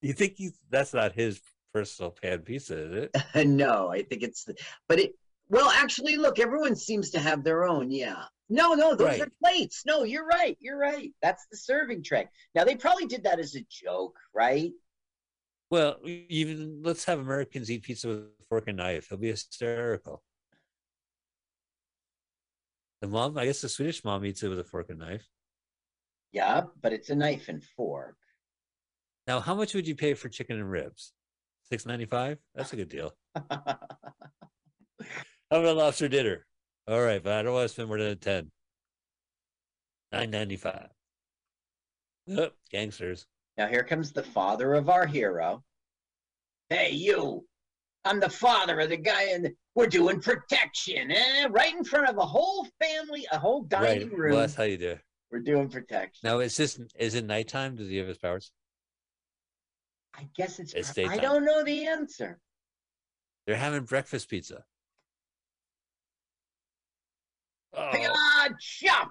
You think he's that's not his personal pan pizza, is it? no, I think it's, but it. Well, actually, look, everyone seems to have their own. Yeah. No, no, those are plates. No, you're right. You're right. That's the serving tray. Now they probably did that as a joke, right? Well, even let's have Americans eat pizza with a fork and knife. He'll be hysterical. The mom, I guess the Swedish mom eats it with a fork and knife. Yeah, but it's a knife and fork. Now, how much would you pay for chicken and ribs? Six ninety five. That's a good deal. How about a lobster dinner? All right, but I don't want to spend more than ten. Nine ninety five. Oh, gangsters. Now here comes the father of our hero. Hey, you! I'm the father of the guy, and we're doing protection, eh? Right in front of a whole family, a whole dining right. room. Well, that's how you do. We're doing protection. Now, is this is it nighttime? Does he have his powers? I guess it's. It's I don't know the answer. They're having breakfast pizza. Oh, Ah, chop!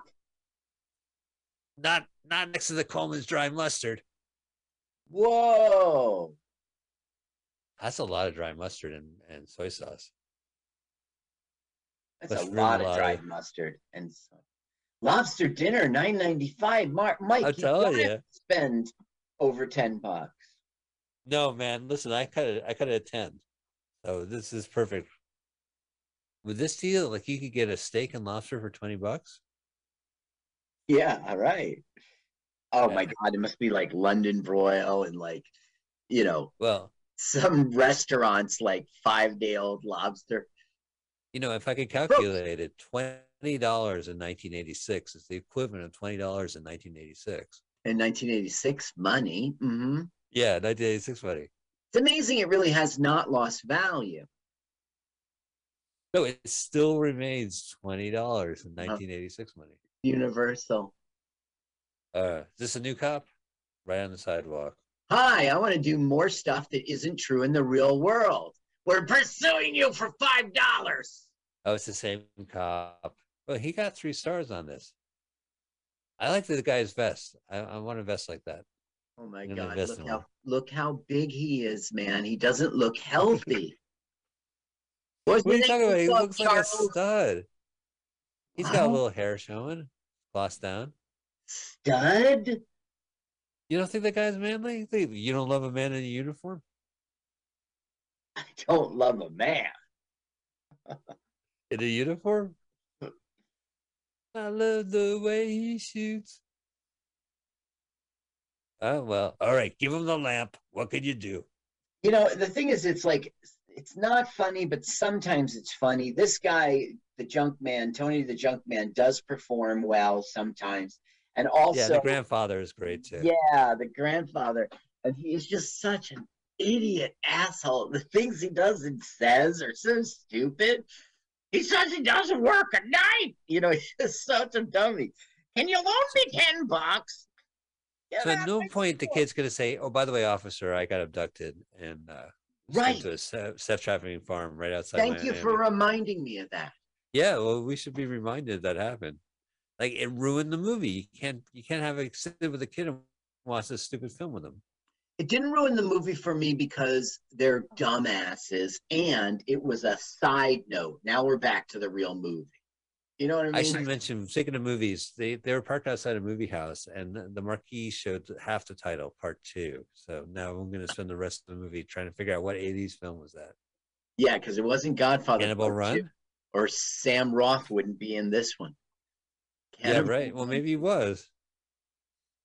not not next to the Coleman's dry mustard. Whoa! That's a lot of dry mustard and, and soy sauce. That's Must a ruin lot of lot dried of- mustard and so- lobster dinner, nine ninety five. Mark, Mike, I'll you tell gotta spend over ten bucks. No, man. Listen, I cut it. I cut it at ten. So this is perfect. With this deal, like you could get a steak and lobster for twenty bucks. Yeah, all right. Oh Yeah. my God, it must be like London broil and like, you know, Well, some restaurants like five day old lobster. you know, if I could calculate it, twenty dollars in nineteen eighty six is the equivalent of twenty dollars in nineteen eighty six. In 1986, money. hmm Yeah, nineteen eighty six money. It's amazing it really has not lost value. No, it still remains twenty dollars in nineteen eighty six money. Universal. Uh, is this a new cop? Right on the sidewalk. Hi, I want to do more stuff that isn't true in the real world. We're pursuing you for five dollars. Oh, it's the same cop. Well, he got three stars on this. I like the guy's vest. I, I want a vest like that. Oh my God! Look how one. look how big he is, man. He doesn't look healthy. What's What are you talking about? He looks like a stud. He's got a little hair showing, floss down. Stud? You don't think that guy's manly? You don't love a man in a uniform? I don't love a man. In a uniform? I love the way he shoots. Oh well. All right, give him the lamp. What could you do? You know, the thing is, it's like it's not funny, but sometimes it's funny. This guy, the junk man, Tony the junk man, does perform well sometimes, and also yeah, the grandfather is great too. Yeah, the grandfather. And he is just such an idiot asshole. The things he does and says are so stupid. He says he doesn't work at night. You know, he's just such a dummy. Can you loan me 10 bucks? Get So at no point the kid's gonna say, "Oh, by the way, officer, I got abducted and uh, Right. to a se- sex trafficking farm right outside." Thank you for reminding me of that. Yeah, well, we should be reminded that happened. Like it ruined the movie. You can't you can't have a sit with a kid and watch this stupid film with him. It didn't ruin the movie for me because they're dumbasses, and it was a side note. Now we're back to the real movie. You know what I mean? I should mention, speaking of movies, they, they were parked outside a movie house, and the, marquee showed half the title, part two. So now I'm going to spend the rest of the movie trying to figure out what 80s film was that. Yeah, because it wasn't Godfather. Cannonball Run? Two, Or Sam Roth wouldn't be in this one. Yeah, right. Well, maybe he was.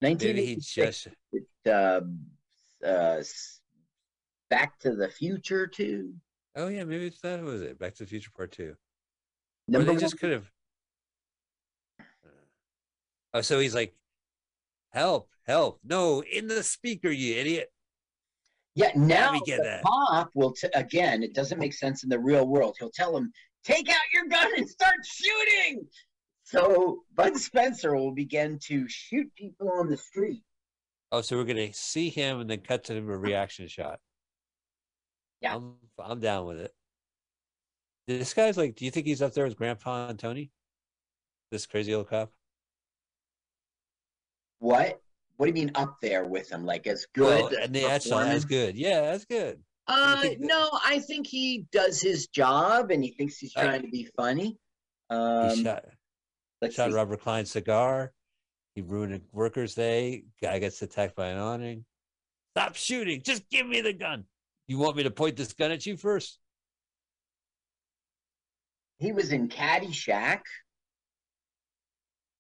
Maybe he 1986. just. Uh, uh, Back to the Future too. Oh, yeah, maybe it's that was it. Back to the Future Part Two. Or Number they just could have. Oh, so he's like, help, help. No, in the speaker, you idiot. Yeah, now me get the that. cop will t- again. It doesn't make sense in the real world. He'll tell him, "Take out your gun and start shooting." So Bud Spencer will begin to shoot people on the street. Oh, so we're gonna see him and then cut to him a reaction shot. Yeah. I'm I'm down with it. This guy's like, do you think he's up there with Grandpa and Tony? This crazy old cop? What? What do you mean up there with him? Like as good? Well, and that's not as good. Yeah, that's good. Uh, that- no, I think he does his job and he thinks he's trying to be funny. He Um, shot shot. Robert Klein's cigar. He ruined a workers' day. Guy gets attacked by an awning. Stop shooting. Just give me the gun. You want me to point this gun at you first? he was in Caddyshack.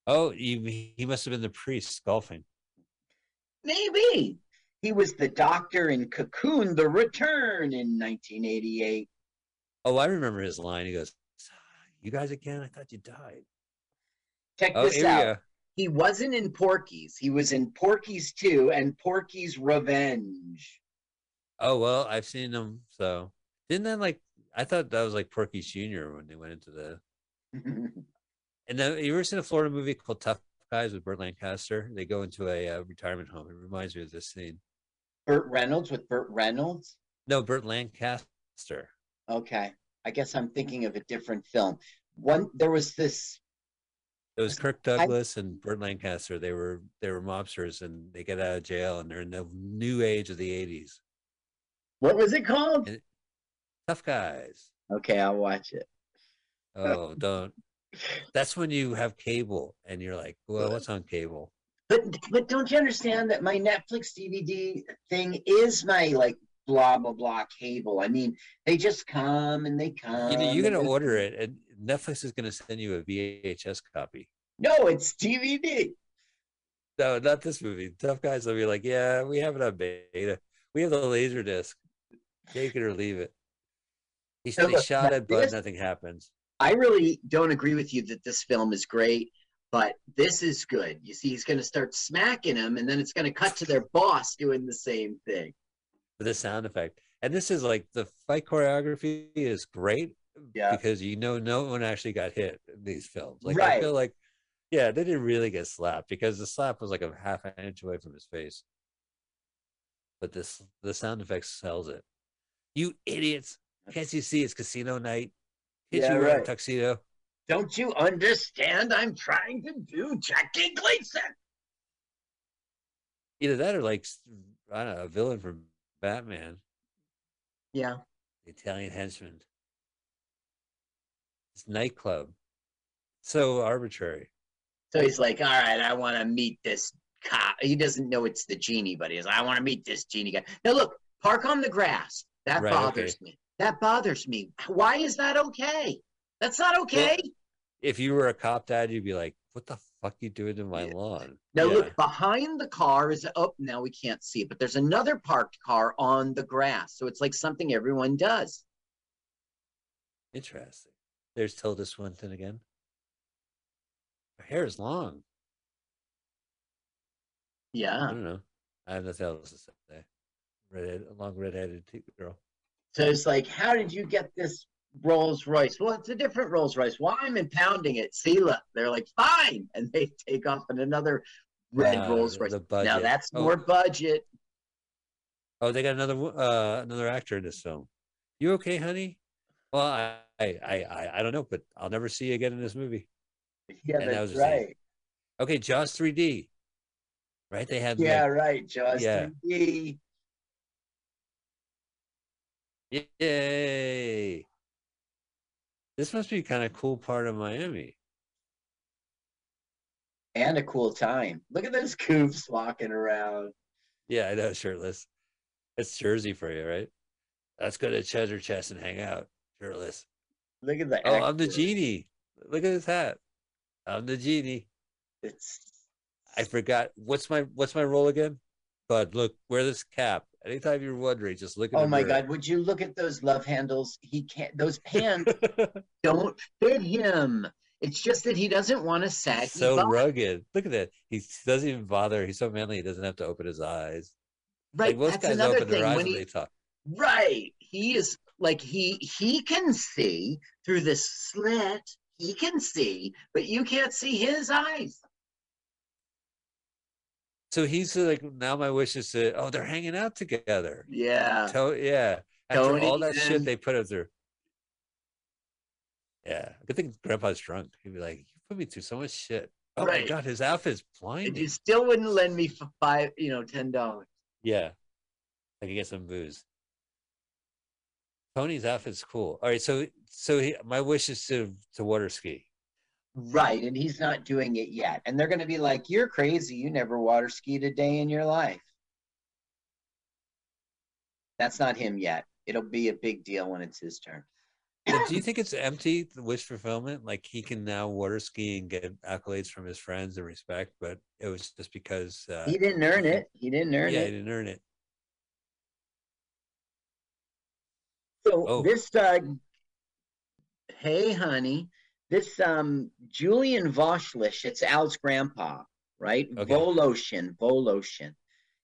Oh, he, he must have been the priest golfing. Maybe he was the doctor in Cocoon: The Return in 1988. Oh, I remember his line. He goes, ah, "You guys again? I thought you died." Check Oh, this out. He wasn't in Porky's. He was in Porky's 2 and Porky's Revenge. Oh well, I've seen them. So didn't that like? I thought that was like Porky's Junior when they went into the. And then you ever seen a Florida movie called Tough Guys with Burt Lancaster? They go into a uh, retirement home. It reminds me of this scene. Burt Reynolds with Burt Reynolds. No, Burt Lancaster. Okay, I guess I'm thinking of a different film. One there was this. It was Kirk Douglas and Burt Lancaster. They were they were mobsters and they get out of jail and they're in the new age of the eighties. What was it called? Tough guys. Okay, I'll watch it. Oh, don't. That's when you have cable and you're like, well, what's on cable? But but don't you understand that my Netflix DVD thing is my like blah blah blah cable? I mean, they just come and they come. You know, you're gonna order it and Netflix is gonna send you a VHS copy. No, it's DVD. No, not this movie. Tough guys will be like, yeah, we have it on beta. We have the laser disc. Take it or leave it. He, they look, shot it, but nothing happens. I really don't agree with you that this film is great, but this is good. You see, he's going to start smacking him, and then it's going to cut to their boss doing the same thing. with the sound effect. And this is like the fight choreography is great Yeah. because you know no one actually got hit in these films. Like I feel like, yeah, they didn't really get slapped because the slap was like a half an inch away from his face. But this the sound effects sells it. You idiots! Can't you see it's casino night? Can't Yeah, you wear a right. tuxedo? Don't you understand? I'm trying to do Jackie Gleason. Either that or like I don't know, a villain from Batman, Yeah. the Italian henchman. It's nightclub. So arbitrary. So he's like, all right, I want to meet this cop. He doesn't know it's the genie, but he's like, I want to meet this genie guy. Now, look, park on the grass. That Right, bothers okay. me. That bothers me. Why is that okay? That's not okay. if you were a cop dad, you'd be like, "What the fuck you doing to my lawn?" Now Yeah. look behind the car is oh now we can't see it, but there's another parked car on the grass. So it's like something everyone does. Interesting. There's Tilda Swinton again. Her hair is long. Yeah. I don't know. I have nothing else to say. Redhead, a long redheaded girl. So it's like, how did you get this Rolls Royce? Well, it's a different Rolls Royce. Why am I'm impounding it? See, look, they're like, fine, and they take off in another red Ah, Rolls Royce. Now that's Oh. more budget. Oh, they got another uh another actor in this film. You okay, honey? Well, I I I I- I don't know, but I'll never see you again in this movie. Yeah, And that that's same. right. Okay, Jaws 3D. Right? They had Yeah, like, right. Jaws Yeah. 3D. Yay! This must be kind of cool part of Miami. And a cool time. Look at those coops walking around. Yeah, I know, shirtless. It's Jersey for you, right? Let's go to Cheddar Chest and hang out, shirtless. Look at the Oh, I'm the genie. Look at his hat. I'm the genie. It's I forgot what's my what's my role again? But look, wear this cap. Anytime you're wondering, just look at Oh my mirror. God! Would you look at those love handles? He can't. Those pants don't fit him. It's just that he doesn't want to sag. so butt. rugged. Look at that. He doesn't even bother. He's so manly. He doesn't have to open his eyes. Right. Like most that's guys another open thing. their eyes when when he, they talk. right. He is like he he can see through this slit. He can see, but you can't see his eyes. So he's like, now my wish is to. Oh, they're hanging out together. Yeah. To- yeah. After all Tony that shit they put up there Yeah. Good thing Grandpa's drunk. He'd be like, "You put me through so much shit." Oh my god, his outfit's And blinding. you still wouldn't lend me five, you know, ten dollars. Yeah. I can get some booze. Tony's outfit's cool. All right, so so he, my wish is to to water ski. Right, and he's not doing it yet. And they're going to be like, "You're crazy. You never water skied a day in your life." That's not him yet. It'll be a big deal when it's his turn. But do you think it's empty the wish fulfillment? Like he can now water ski and get accolades from his friends and respect, but it was just because uh, He didn't earn it. He didn't earn yeah, it. Yeah, he didn't earn it. So Oh. this uh hey honey, this um Julian Voshlish, it's Al's grandpa, right? Okay. Voloshin, Voloshin.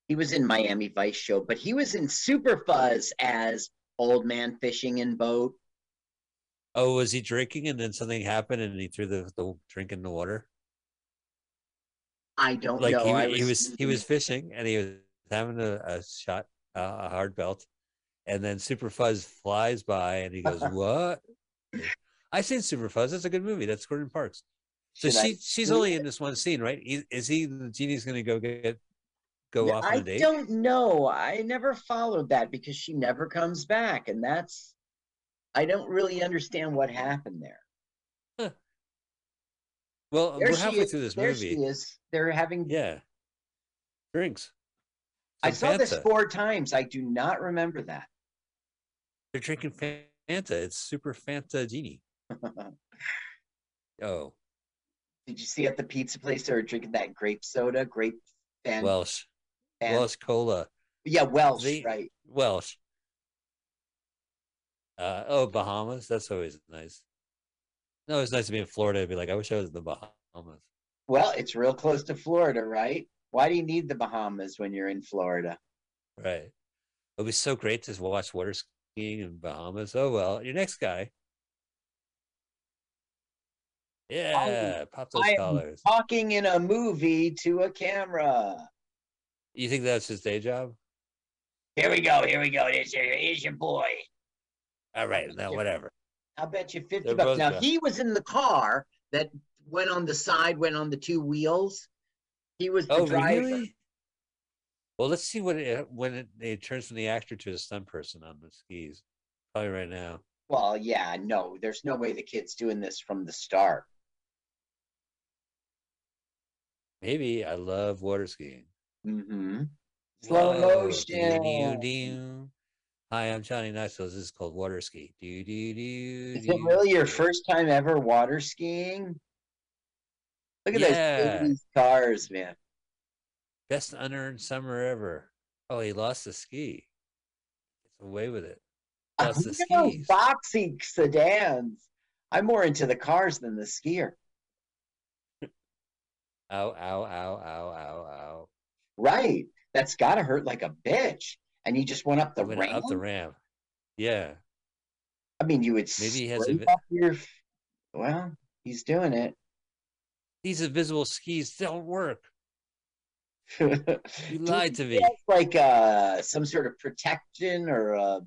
He was in Miami Vice show, but he was in Super Fuzz as old man fishing in boat. Oh, was he drinking and then something happened and he threw the, the drink in the water? I don't Like know. he, I he was he was fishing and he was having a, a shot, uh, a hard belt, and then Super Fuzz flies by and he goes, "What?" I seen Super Fuzz. That's a good movie. That's Gordon Parks. So Should I she she's only it? in this one scene, right? Is, he the genie's going to go get go off on I a date? I don't know. I never followed that because she never comes back, and that's I don't really understand what happened there. Well, There we're halfway is. through this there movie. she is. They're having. Yeah, drinks. I Some saw this four times. I do not remember that. They're drinking Fanta. It's super Fanta genie. Oh, Did you see at the pizza place they were drinking that grape soda, grape fan? Welsh, fan- Welsh cola, yeah, Welsh, they- right? Welsh. Uh, oh, Bahamas. That's always nice. No, it's nice to be in Florida and be like, I wish I was in the Bahamas. Well, it's real close to Florida, right? Why do you need the Bahamas when you're in Florida? Right. It would be so great to watch water in Bahamas. Oh well, your next guy. Yeah, pop those I collars. talking in a movie to a camera. You think that's his day job? Here we go. Here we go. Here's your, here's your boy. All right, now whatever. I'll bet you 50 They're bucks. Now, he was in the car that went on the side, went on the two wheels. He was the Oh, driver. really? Well, let's see what it, when it, it turns from the actor to a stunt person on the skis. Probably right now. Well, yeah, no, there's no way the kid's doing this from the start. Maybe I love water skiing. Mm-hmm. Slow motion. doo-doo-doo. Hi, I'm Johnny Knoxville. This is called water ski. Do do do. Is it really your first time ever water skiing? Look at Yeah. those 80s cars, man. Best unearned summer ever. Oh, he lost the ski. Gets away with it. Lost the skis. boxy sedans. I'm more into the cars than the skier. Ow, ow, ow, ow, ow, ow. Right. That's got to hurt like a bitch. And you just went up the went ramp. up the ramp. Yeah. I mean, you would Maybe he has a vi- your. Well, he's doing it. These invisible skis don't work. You lied to me. Like uh, some sort of protection or uh,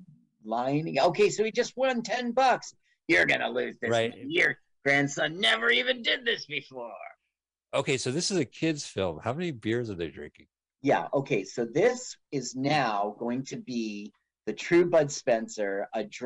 lining. Okay, so he just won ten bucks. You're gonna lose this. Right. Your grandson never even did this before. Okay, so this is a kid's film. How many beers are they drinking? Yeah. Okay. So this is now going to be the true Bud Spencer, a